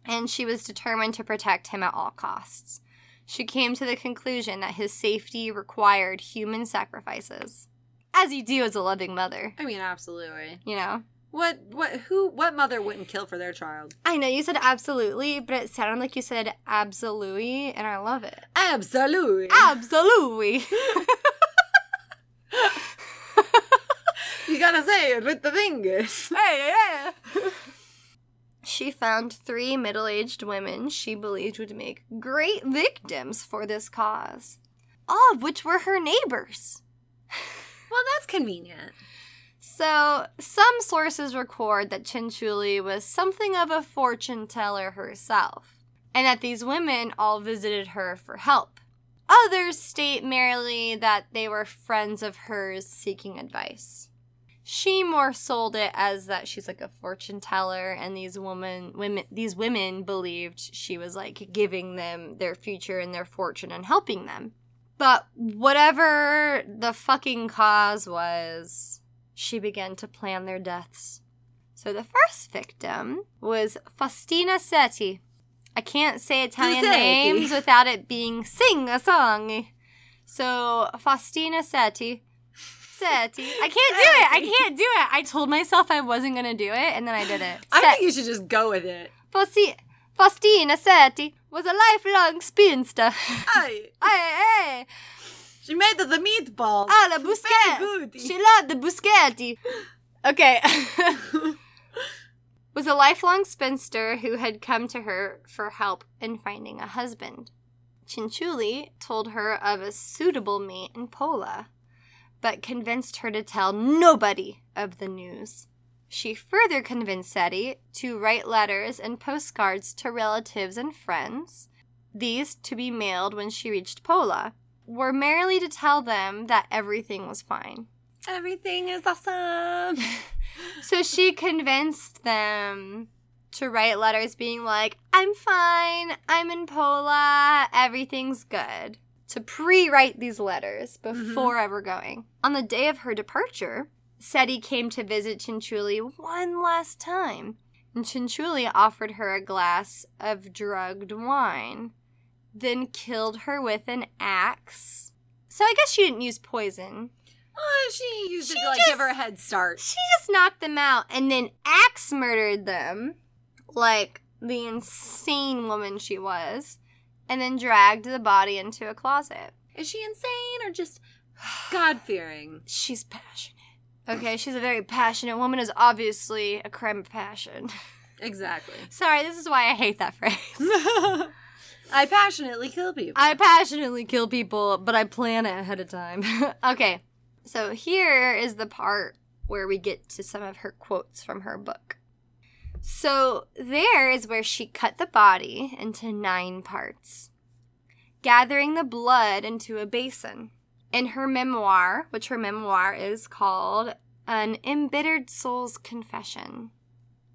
and she was determined to protect him at all costs. She came to the conclusion that his safety required human sacrifices, as you do as a loving mother. I mean, absolutely. You know. What? What? Who? What mother wouldn't kill for their child? I know you said absolutely, but it sounded like you said absolutely, and I love it. Absolutely. Absolutely. You gotta say it with the fingers. hey, yeah. She found three middle aged women she believed would make great victims for this cause, all of which were her neighbors. Well, that's convenient. So, some sources record that Cianciulli was something of a fortune teller herself, and that these women all visited her for help. Others state merely that they were friends of hers seeking advice. She more sold it as that she's like a fortune teller, and these women, women, these women believed she was like giving them their future and their fortune and helping them. But whatever the fucking cause was, she began to plan their deaths. So the first victim was Faustina Setti. I can't say Italian names without it being sing a song. So Faustina Setti. I can't do it. I can't do it. I told myself I wasn't gonna do it, and then I did it. I think you should just go with it. Fausti- Faustina Setti was a lifelong spinster. I. Aye, aye. She made the meatballs. Ah, the Very She loved the bruschetti. Okay. was a lifelong spinster who had come to her for help in finding a husband. Cianciulli told her of a suitable mate in Pola, but convinced her to tell nobody of the news. She further convinced Setti to write letters and postcards to relatives and friends, these to be mailed when she reached Pola, were merely to tell them that everything was fine. Everything is awesome. So she convinced them to write letters being like, I'm fine, I'm in Pola, everything's good. To pre write these letters before mm-hmm. ever going. On the day of her departure, Setti came to visit Cianciulli one last time, and Cianciulli offered her a glass of drugged wine, then killed her with an axe. So I guess she didn't use poison. Oh, she used it to like just- give her a head start. She just knocked them out and then axe murdered them like the insane woman she was, and then dragged the body into a closet. Is she insane or just God fearing? She's passionate. Okay, she's a very passionate woman, is obviously a crime of passion. Exactly. Sorry, this is why I hate that phrase. I passionately kill people. I passionately kill people, but I plan it ahead of time. okay, so here is the part where we get to some of her quotes from her book. So there is where she cut the body into nine parts, gathering the blood into a basin. In her memoir, which her memoir is called An Embittered Soul's Confession,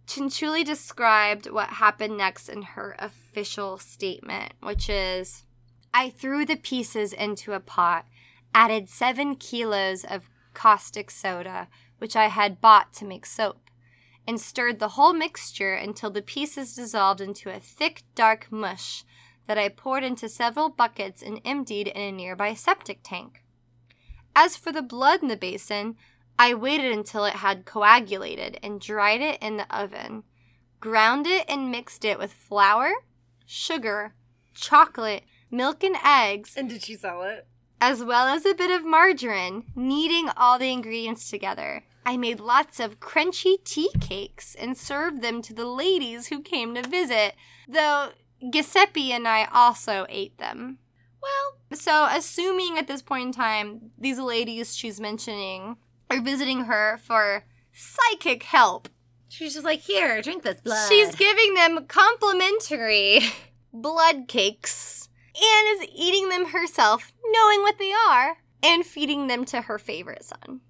Cianciulli described what happened next in her official statement, which is I threw the pieces into a pot, added seven kilos of caustic soda, which I had bought to make soap, and stirred the whole mixture until the pieces dissolved into a thick, dark mush that I poured into several buckets and emptied in a nearby septic tank. As for the blood in the basin, I waited until it had coagulated and dried it in the oven, ground it and mixed it with flour, sugar, chocolate, milk, and eggs, and did she sell it? as well as a bit of margarine, kneading all the ingredients together. I made lots of crunchy tea cakes and served them to the ladies who came to visit, though Giuseppe and I also ate them. Well, So, assuming at this point in time, these ladies she's mentioning are visiting her for psychic help, she's just like, here, drink this blood. she's giving them complimentary blood cakes and is eating them herself, knowing what they are, and feeding them to her favorite son.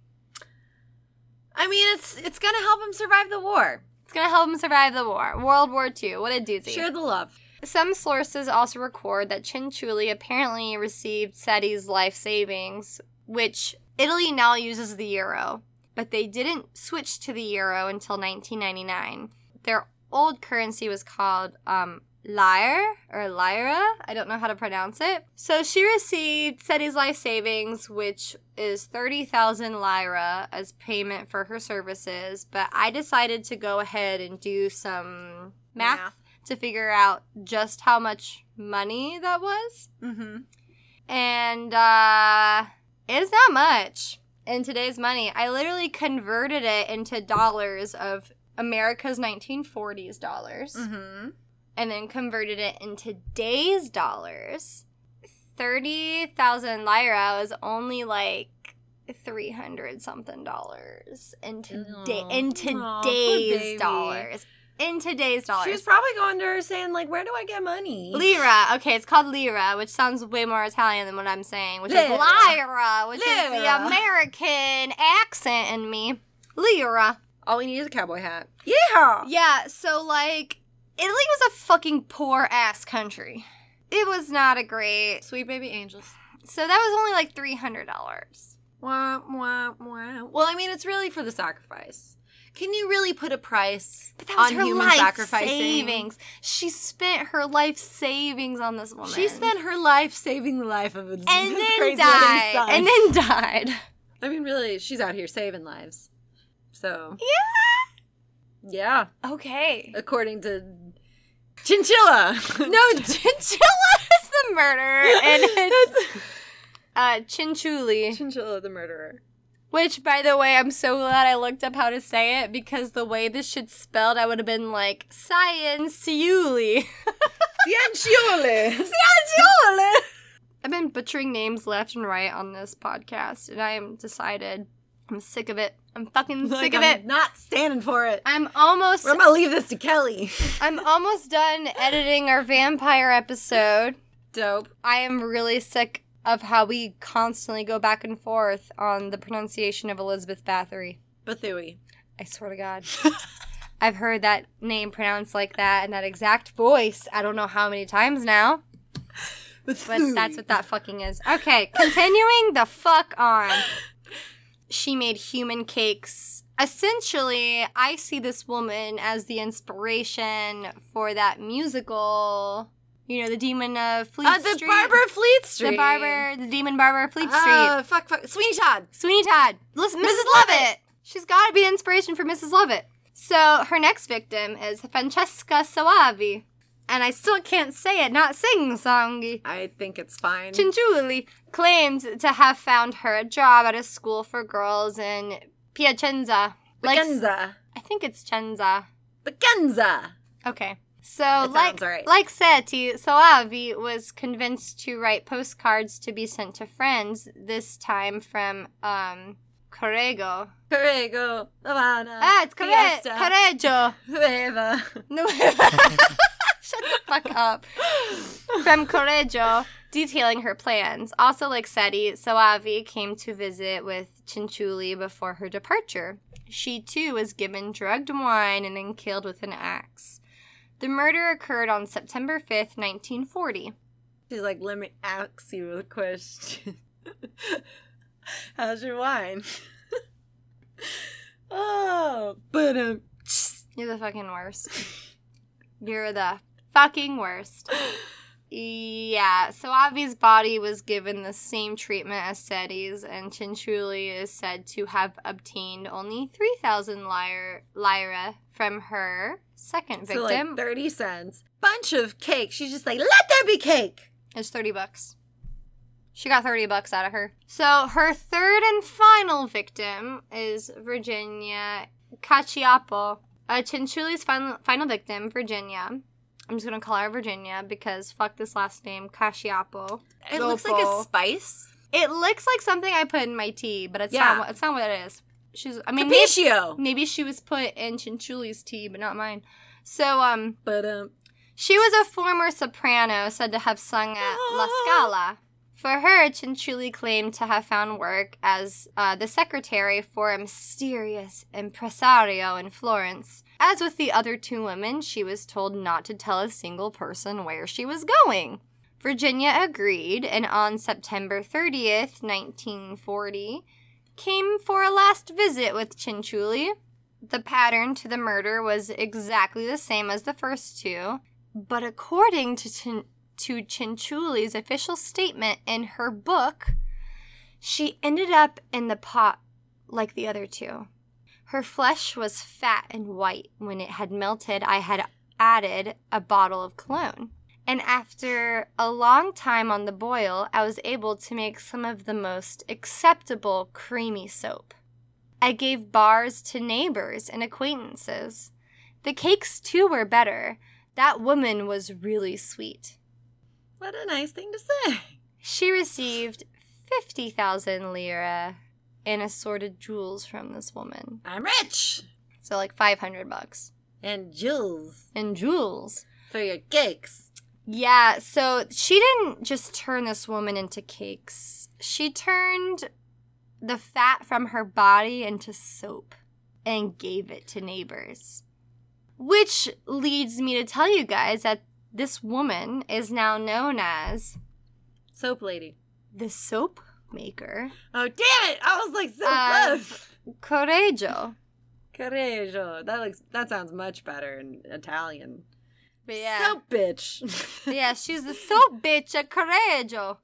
I mean, it's it's gonna help him survive the war. It's gonna help him survive the war. World War II. What a doozy. Share the love. Some sources also record that Cianciulli apparently received Setti's life savings, which Italy now uses the euro, but they didn't switch to the euro until 1999. Their old currency was called um, lyre or lyra. I don't know how to pronounce it. So she received Setti's life savings, which is 30,000 lyra as payment for her services, but I decided to go ahead and do some math Math. to figure out just how much money that was. Mm-hmm. And uh it's not much in today's money. I literally converted it into dollars of America's 1940s dollars Mm-hmm. And then converted it into today's dollars. 30,000 lira is only like 300 something dollars in today in today's dollars. In today's dollars. She was probably going to her saying, like, where do I get money? Lira. Okay, it's called lira, which sounds way more Italian than what I'm saying, which is Lira. lyra, which is the American accent in me. Lira. All we need is a cowboy hat. Yeah. Yeah, so like Italy was a fucking poor ass country. It was not a great. Sweet baby angels. So that was only like three hundred dollars. Wah, wah, wah. Well, I mean, it's really for the sacrifice. Can you really put a price But that was on her human life sacrificing? savings. She spent her life savings on this woman. She spent her life saving the life of a and this then crazy died. And then died. I mean, really, she's out here saving lives. So, Yeah. yeah, Okay. according to Chinchilla. No, Chinchilla is the murder, and it's uh, Cianciulli. Chinchilla the murderer. Which, by the way, I'm so glad I looked up how to say it because the way this shit's spelled, I would have been like, Science Yuli. Cianciole. Cianciole! I've been butchering names left and right on this podcast, and I am decided I'm sick of it. I'm fucking sick of it. Not standing for it. I'm almost I'm gonna leave this to Kelly. I'm almost done editing our vampire episode. Dope. I am really sick of how we constantly go back and forth on the pronunciation of Elizabeth Bathory. Bathory. I swear to God. I've heard that name pronounced like that and that exact voice. I don't know how many times now, but that's what that fucking is. Okay, continuing the fuck on. She made human cakes. Essentially, I see this woman as the inspiration for that musical. You know, the demon of Fleet Uh, the Street. Barber of Fleet Street. The barber, the demon barber of Fleet Street. Uh, fuck, fuck. Sweeney Todd. Sweeney Todd. Listen, Mrs. Lovett. She's got to be the inspiration for Mrs. Lovett. So her next victim is Francesca Soavi. And I still can't say it, not sing songy. I think it's fine. Cianciulli claimed to have found her a job at a school for girls in Piacenza. Like, I think it's Cenza. Bagenza. Okay. So, That like, right. like Setti, Soavi was convinced to write postcards to be sent to friends, this time from um, Corrego. Corrego. Havana. Ah, it's Corre- Correggio. Nueva. No. Shut the fuck up. From Correggio, detailing her plans. Also, like Setti, Soavi came to visit with Cianciulli before her departure. She too was given drugged wine and then killed with an axe. The murder occurred on September 5th, 1940. She's like, let me ask you a question. How's your wine? oh, but um, You're the fucking worst. You're the fucking worst. Yeah, Soavi's body was given the same treatment as Setti's, and Cianciulli is said to have obtained only 3,000 lyre, lyra from her second so victim. like thirty cents, bunch of cake. She's just like, let there be cake. It's 30 bucks. She got 30 bucks out of her. So her third and final victim is Virginia Cacioppo. Uh, Cianciulli's final, final victim, Virginia. I'm just gonna call her Virginia because fuck this last name, Cacioppo. It looks like a spice. It looks like something I put in my tea, but it's Yeah. not. what- It's not what it is. She's. I mean, maybe, maybe she was put in Cianciulli's tea, but not mine. So um, But um, she was a former soprano said to have sung at La Scala. For her, Cianciulli claimed to have found work as uh, the secretary for a mysterious impresario in Florence. As with the other two women, she was told not to tell a single person where she was going. Virginia agreed, and on September 30th, 1940, came for a last visit with Cianciulli. The pattern to the murder was exactly the same as the first two, but according to Chin- to Cianciulli's official statement in her book, she ended up in the pot like the other two. Her flesh was fat and white. When it had melted, I had added a bottle of cologne. And after a long time on the boil, I was able to make some of the most acceptable creamy soap. I gave bars to neighbors and acquaintances. The cakes, too, were better. That woman was really sweet. What a nice thing to say. She received 50,000 lira in assorted jewels from this woman. I'm rich. So, like 500 bucks. And jewels And jewels. for your cakes. Yeah, so she didn't just turn this woman into cakes. She turned the fat from her body into soap and gave it to neighbors. Which leads me to tell you guys that this woman is now known as Soap lady. the soap maker Oh damn it! I was like so Uh, close. Correggio. Coraggio. That looks. That sounds much better in Italian. But yeah. Soap bitch. yeah, she's the soap bitch at Correggio.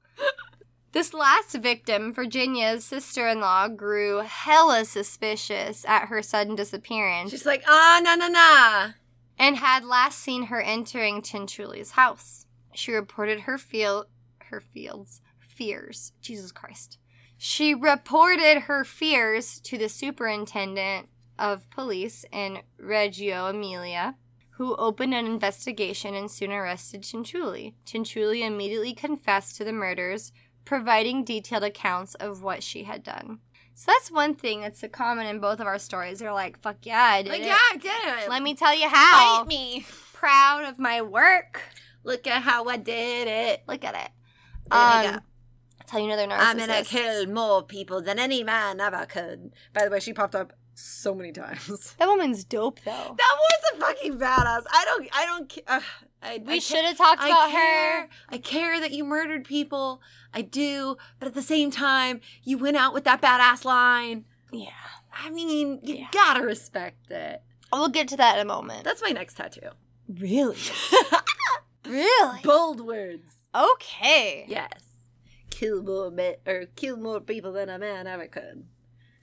This last victim, Virginia's sister in law, grew hella suspicious at her sudden disappearance She's like, ah, na na na. And had last seen her entering Cianciulli's house. She reported her field her fields fears. Jesus Christ. She reported her fears to the superintendent of police in Reggio Emilia, who opened an investigation and soon arrested Cianciulli. Cianciulli immediately confessed to the murders, providing detailed accounts of what she had done. So that's one thing that's a common in both of our stories. They're like, "Fuck yeah, I did Like, it. yeah, I did it. Let me tell you how. Fight me. Proud of my work. Look at how I did it. Look at it. There Um, go. That's how you know they're. I'm gonna kill more people than any man ever could. By the way, she popped up so many times. That woman's dope though. That woman's a fucking badass. I don't. I don't. Uh, I, We should have talked I about care. her. I care that you murdered people. I do, but at the same time, you went out with that badass line. Yeah. I mean, you Yeah. gotta respect it. We'll get to that in a moment. That's my next tattoo. really? really? Bold words. Okay. Yes. Kill more men or kill more people than a man ever could.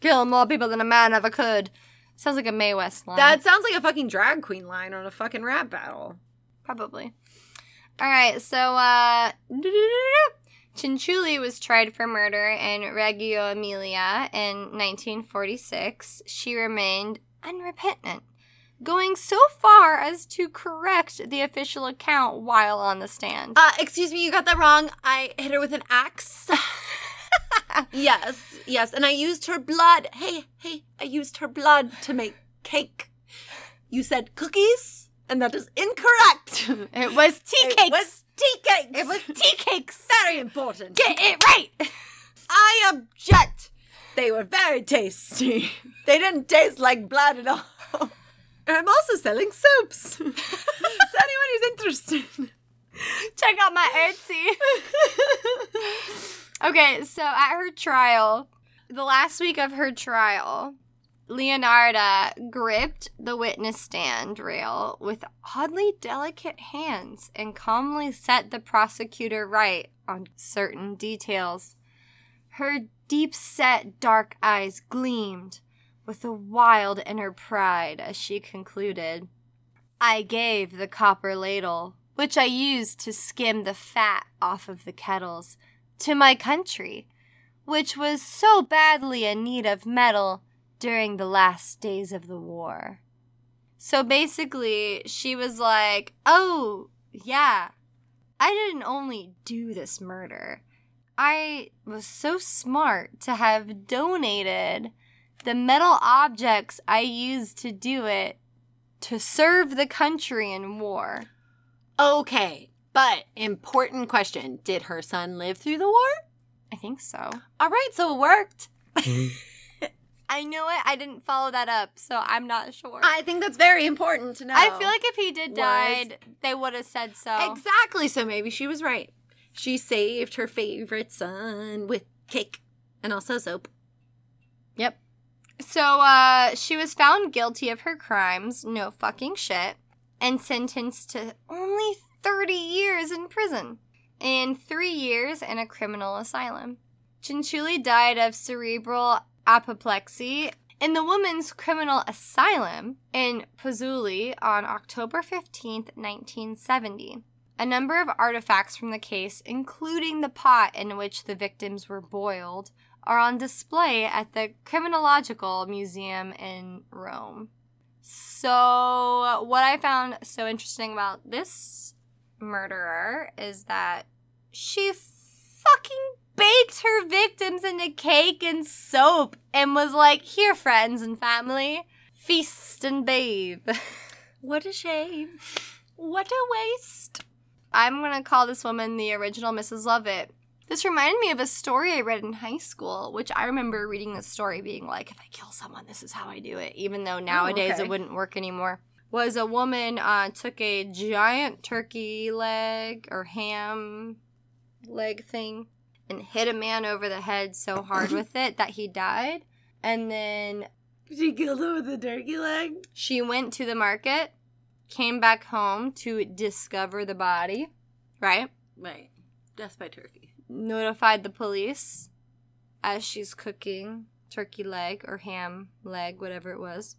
Kill more people than a man ever could. Sounds like a Mae West line. That sounds like a fucking drag queen line on a fucking rap battle. Probably. All right, so uh Cianciulli was tried for murder in Reggio Emilia in 1946. She remained unrepentant, going so far as to correct the official account while on the stand. Uh, excuse me, you got that wrong. I hit her with an axe. yes, yes, and I used her blood. Hey, hey, I used her blood to make cake. You said cookies, and that is incorrect. it was tea cakes. It was tea cakes. It was tea cakes. very important. Get it right. I object. They were very tasty. They didn't taste like blood at all. And I'm also selling soaps. to anyone who's interested. Check out my Etsy. Okay, so at her trial, the last week of her trial, Leonarda gripped the witness stand rail with oddly delicate hands and calmly set the prosecutor right on certain details. Her deep set dark eyes gleamed with a wild inner pride as she concluded. I gave the copper ladle, which I used to skim the fat off of the kettles, to my country, which was so badly in need of metal during the last days of the war. So basically, she was like, Oh, yeah, I didn't only do this murder, I was so smart to have donated the metal objects I used to do it to serve the country in war. Okay, but important question. Did her son live through the war? I think so. All right, so it worked. Mm-hmm. I know it. I didn't follow that up, so I'm not sure. I think that's very important to know. I feel like if he did Was- died, they would have said so. Exactly, so maybe she was right. She saved her favorite son with cake and also soap. Yep. So uh she was found guilty of her crimes, no fucking shit, and sentenced to only 30 years in prison and 3 years in a criminal asylum. Cianciulli died of cerebral apoplexy in the woman's criminal asylum in Pozzuoli on October 15th, 1970. A number of artifacts from the case, including the pot in which the victims were boiled, are on display at the Criminological Museum in Rome. So, what I found so interesting about this murderer is that she fucking baked her victims into cake and soap and was like, Here, friends and family, feast and bathe. What a shame. What a waste. I'm to call this woman the original Mrs. Lovett. This reminded me of a story I read in high school, which I remember reading this story being like, if I kill someone, this is how I do it, even though nowadays okay. it wouldn't work anymore. Was a woman uh, took a giant turkey leg or ham leg thing and hit a man over the head so hard with it that he died. And then She killed him with a turkey leg? she went to the market, came back home to discover the body, right? Right. Death by turkey. Notified the police as she's cooking turkey leg or ham leg, whatever it was.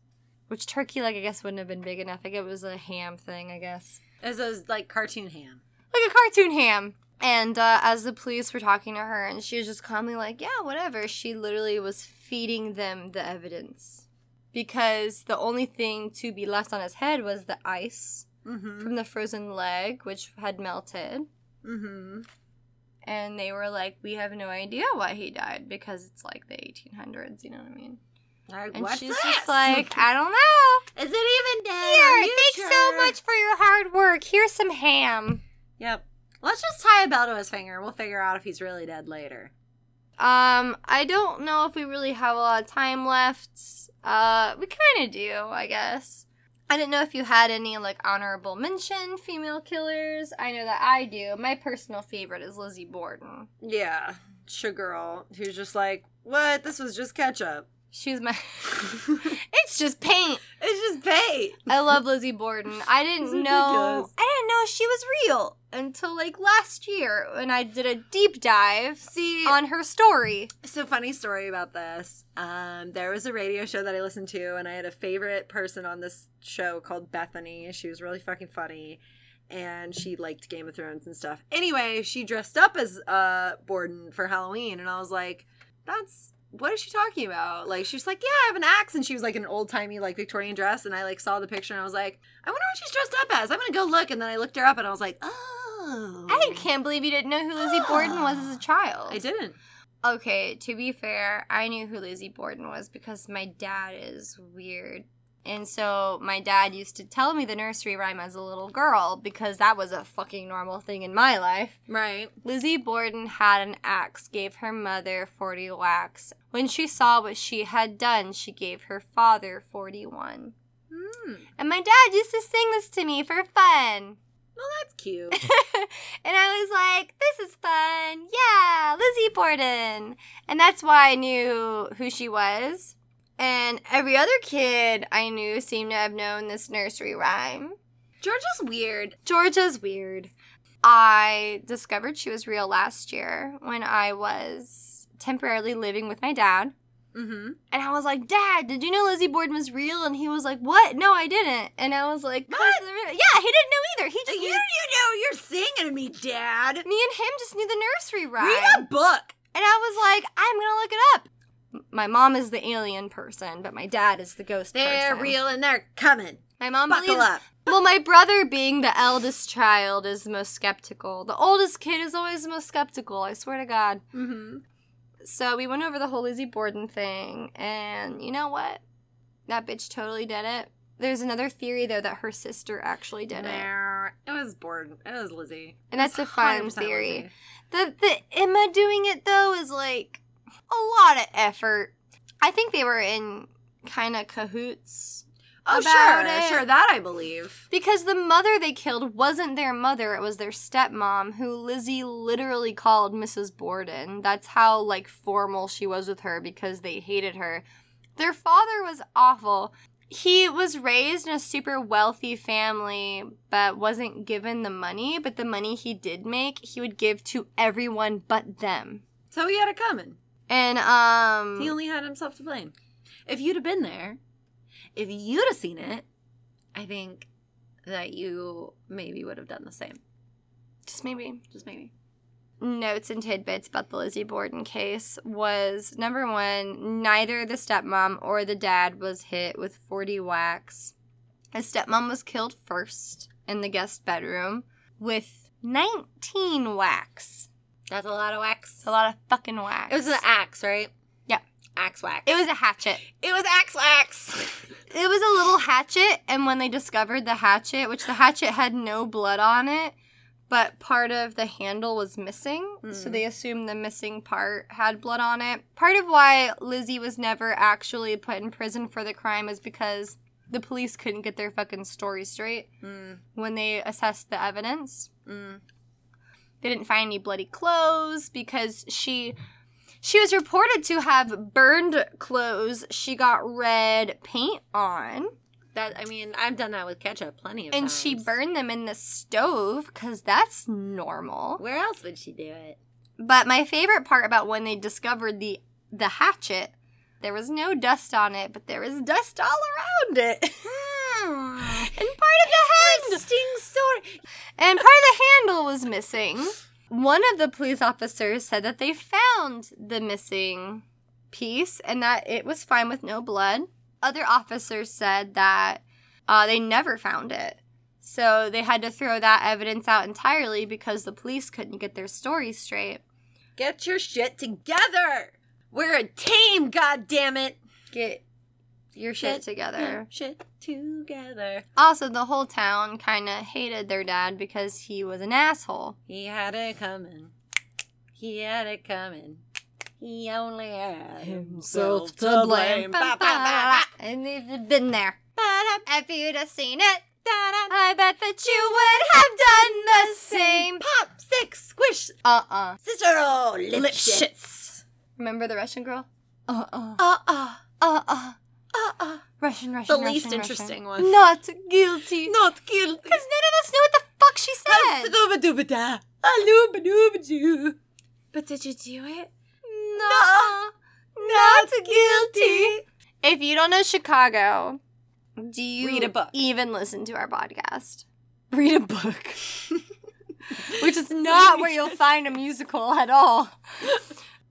Which turkey leg, I guess, wouldn't have been big enough. I think it was a ham thing, I guess. As those like cartoon ham. Like a cartoon ham. And uh, as the police were talking to her, and she was just calmly like, yeah, whatever, she literally was feeding them the evidence. Because the only thing to be left on his head was the ice Mm-hmm. from the frozen leg, which had melted. Mm-hmm. And they were like, we have no idea why he died because it's like the 1800s, you know what I mean? Like, And she's this? just like, I don't know. is it even dead? Here, thanks so much for your hard work. Here's some ham. Yep. Let's just tie a bell to his finger. We'll figure out if he's really dead later. Um, I don't know if we really have a lot of time left. Uh, we kind of do, I guess. I didn't know if you had any like honorable mention female killers. I know that I do. My personal favorite is Lizzie Borden. Yeah. Sugar who's just like, what? This was just ketchup. She's my. it's just paint. It's just paint. I love Lizzie Borden. I didn't know. I didn't know she was real until like last year when I did a deep dive See, on her story. So funny story about this. Um, there was a radio show that I listened to, and I had a favorite person on this show called Bethany. She was really fucking funny, and she liked Game of Thrones and stuff. Anyway, she dressed up as uh Borden for Halloween, and I was like, "That's what is she talking about?" Like she's like, "Yeah, I have an axe," and she was like an old timey like Victorian dress, and I like saw the picture, and I was like, "I wonder what she's dressed up as." I'm gonna go look, and then I looked her up, and I was like, "Oh, I can't believe you didn't know who Lizzie Borden was as a child. I didn't." Okay, to be fair, I knew who Lizzie Borden was because my dad is weird. And so my dad used to tell me the nursery rhyme as a little girl because that was a fucking normal thing in my life. Right. Lizzie Borden had an axe, gave her mother 40 whacks. When she saw what she had done, she gave her father 41. Hmm. And my dad used to sing this to me for fun. Well, that's cute. and I was like, this is fun. Yeah, Lizzie Borden. And that's why I knew who she was. And every other kid I knew seemed to have known this nursery rhyme. Georgia's weird. Georgia's weird. I discovered she was real last year when I was temporarily living with my dad. Mm-hmm. And I was like, Dad, did you know Lizzie Borden was real? And he was like, What? No, I didn't. And I was like, What? Yeah, he didn't know either. He just You, knew. you know you're singing to me, Dad. Me and him just knew the nursery rhyme. Read a book. And I was like, I'm gonna look it up. My mom is the alien person, but my dad is the ghost They're person. real and they're coming. My mom Buckle believes. up. Well, my brother, being the eldest child, is the most skeptical. The oldest kid is always the most skeptical. I swear to God. Mm-hmm. So we went over the whole Lizzie Borden thing, and you know what? That bitch totally did it. There's another theory though that her sister actually did it, It was bored. It was Lizzie. and that's a fun theory. Lizzie. The the Emma doing it though is like a lot of effort. I think they were in kind of cahoots Oh, sure. it. Sure, that I believe. because the mother they killed wasn't their mother; it was their stepmom, who Lizzie literally called Mrs. Borden. That's how like formal she was with her because they hated her. Their father was awful. He was raised in a super wealthy family, but wasn't given the money. But the money he did make, he would give to everyone but them. So he had it coming. And um He only had himself to blame. If you'd have been there, if you'd have seen it, I think that you maybe would have done the same. just maybe Just maybe. notes and tidbits about the Lizzie Borden case was number one, neither the stepmom or the dad was hit with 40 whacks. The stepmom was killed first in the guest bedroom with 19 whacks. That's a lot of wax. A lot of fucking wax. It was an axe, right? Yeah. Axe wax. It was a hatchet. It was axe wax. It was a little hatchet, and when they discovered the hatchet, which the hatchet had no blood on it, but part of the handle was missing, so Hmm. they assumed the missing part had blood on it. Part of why Lizzie was never actually put in prison for the crime is because the police couldn't get their fucking story straight mm, when they assessed the evidence. mm. They didn't find any bloody clothes because she she was reported to have burned clothes. She got red paint on. That I mean, I've done that with ketchup plenty of times. and times. she burned them in the stove because that's normal. Where else would she do it? But my favorite part about when they discovered the the hatchet, there was no dust on it, but there was dust all around it. Hmm. And part of the hand story. and part of the handle was missing. One of the police officers said that they found the missing piece and that it was fine with no blood. Other officers said that uh, they never found it. So they had to throw that evidence out entirely because the police couldn't get their story straight. Get your shit together. We're a team, god damn it. Get your shit Get together. Shit together. Also, the whole town kind of hated their dad because he was an asshole. He had it coming. He had it coming. He only had himself to blame. Ba, ba, ba, And if you'd been there, if you'd have seen it. I bet that you would have done the same. Pop, stick, squish, Uh-uh. Cicero, lip, Lipschitz. shits. Remember the Russian girl? Uh uh. Uh-uh. Uh-uh, Uh-uh. uh-uh. Russian, Russian, The Russian, least Russian. interesting one. Not guilty. Not guilty. Because none of us knew what the fuck she said. Scooba-dooba-da. Alooba-dooba-doo. But did you do it? No. Not guilty. If you don't know Chicago, do you Read a book. even listen to our podcast? Read a book. Which is not where you'll find a musical at all.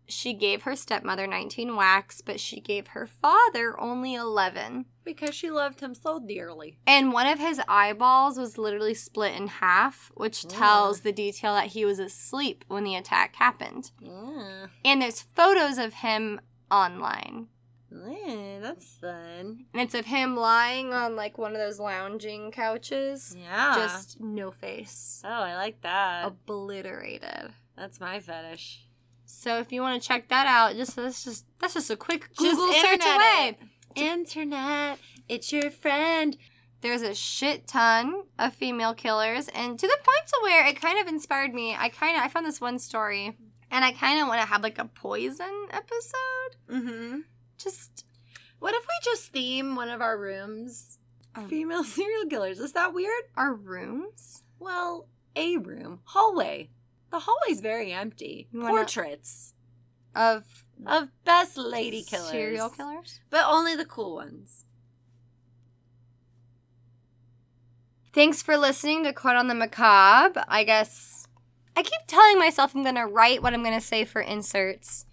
She gave her stepmother 19 whacks, but she gave her father only 11. Because she loved him so dearly. And one of his eyeballs was literally split in half, which mm. tells the detail that he was asleep when the attack happened. Yeah. And there's photos of him online. Yeah, that's fun. And it's of him lying on like one of those lounging couches. Yeah. Just no face. Oh, I like that. Obliterated. That's my fetish. So if you want to check that out, just that's just that's just a quick Just Google search internet away. Internet, it's your friend. There's a shit ton of female killers, and to the point to where it kind of inspired me. I kind of I found this one story, and I kind of want to have like a poison episode. Mm-hmm. Just What if we just theme one of our rooms Oh. female serial killers? Is that weird? our rooms. Well, a room. Hallway. The hallway's very empty. Portraits of of best lady killers. serial killers. But only the cool ones. Thanks for listening to Quote on the Macabre. I guess I keep telling myself I'm gonna write what I'm gonna say for inserts.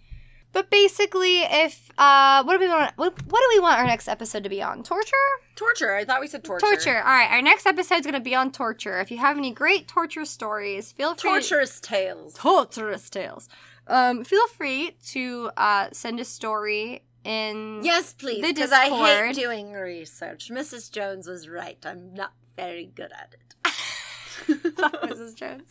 But basically, if uh, what do we want? What, what do we want our next episode to be on? Torture? Torture. I thought we said torture. Torture. All right, our next episode is gonna be on torture. If you have any great torture stories, feel free. Torturous tales. torturous tales. Um, feel free to uh, send a story in. Yes, please. Because I hate doing research. Mrs. Jones was right. I'm not very good at it. Fuck Mrs. Jones.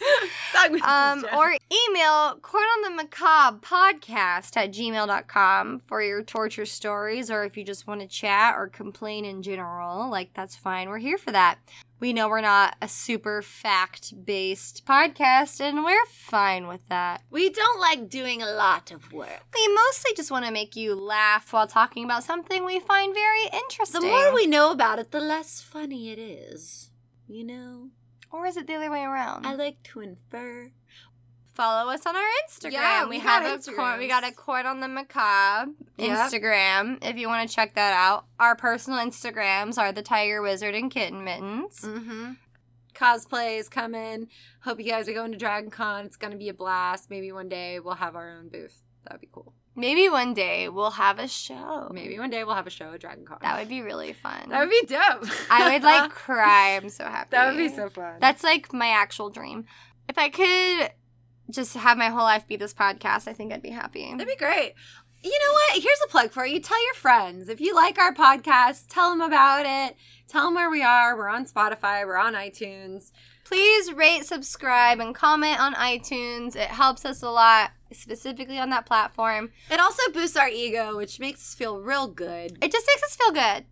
Fuck Mrs. um, Jones. or email court on the macabre podcast at gmail.com for your torture stories or if you just want to chat or complain in general like that's fine we're here for that we know we're not a super fact-based podcast and we're fine with that we don't like doing a lot of work. we mostly just want to make you laugh while talking about something we find very interesting. The more we know about it, the less funny it is. You know? Or is it the other way around I like to infer. follow us on our Instagram. Yeah, we, we have got a court, we got a court on the macabre Yep. Instagram. If you want to check that out, our personal Instagrams are the Tiger Wizard and Kitten Mittens. Mm-hmm. Cosplay is coming. Hope you guys are going to Dragon Con. It's going to be a blast. Maybe one day we'll have our own booth. That would be cool. Maybe one day we'll have a show. Maybe one day we'll have a show at Dragon Con. that would be really fun. That would be dope. I would like cry. I'm so happy. that would be so fun. That's like my actual dream. If I could just have my whole life be this podcast, I think I'd be happy. That'd be great. You know what? Here's a plug for you. Tell your friends. If you like our podcast, tell them about it. Tell them where we are. We're on Spotify. We're on iTunes. Please rate, subscribe, and comment on iTunes. It helps us a lot, specifically on that platform. It also boosts our ego, which makes us feel real good. It just makes us feel good.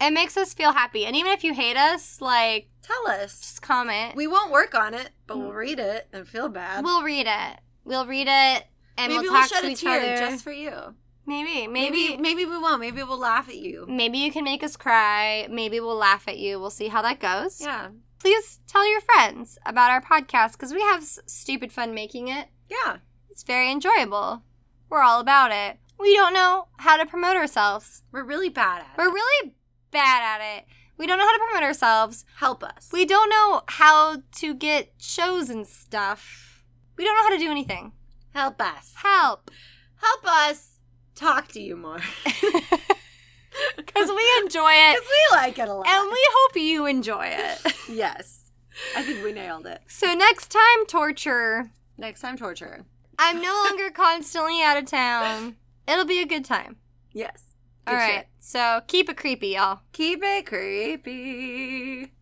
It makes us feel happy. And even if you hate us, like, Tell us. just comment. We won't work on it, but we'll read it and feel bad. We'll read it. We'll read it, and maybe we'll we'll talk shed to a each tear other. just for you. maybe, Maybe, maybe, maybe we won't. Maybe we'll laugh at you. maybe you can make us cry. Maybe we'll laugh at you. We'll see how that goes. Yeah, Please tell your friends about our podcast because we have s- stupid fun making it. yeah. It's very enjoyable. We're all about it. We don't know how to promote ourselves. We're really bad at it. We're really bad at it. We don't know how to promote ourselves. Help us. We don't know how to get shows and stuff. We don't know how to do anything. Help us. Help. Help us talk to you more. Because we enjoy it. Because we like it a lot. And we hope you enjoy it. yes. I think we nailed it. So next time, torture. Next time, torture. I'm no longer constantly out of town. It'll be a good time. Yes. All Good right. shit. So keep it creepy, y'all. Keep it creepy.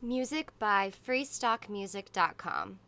Music by freestockmusic.com.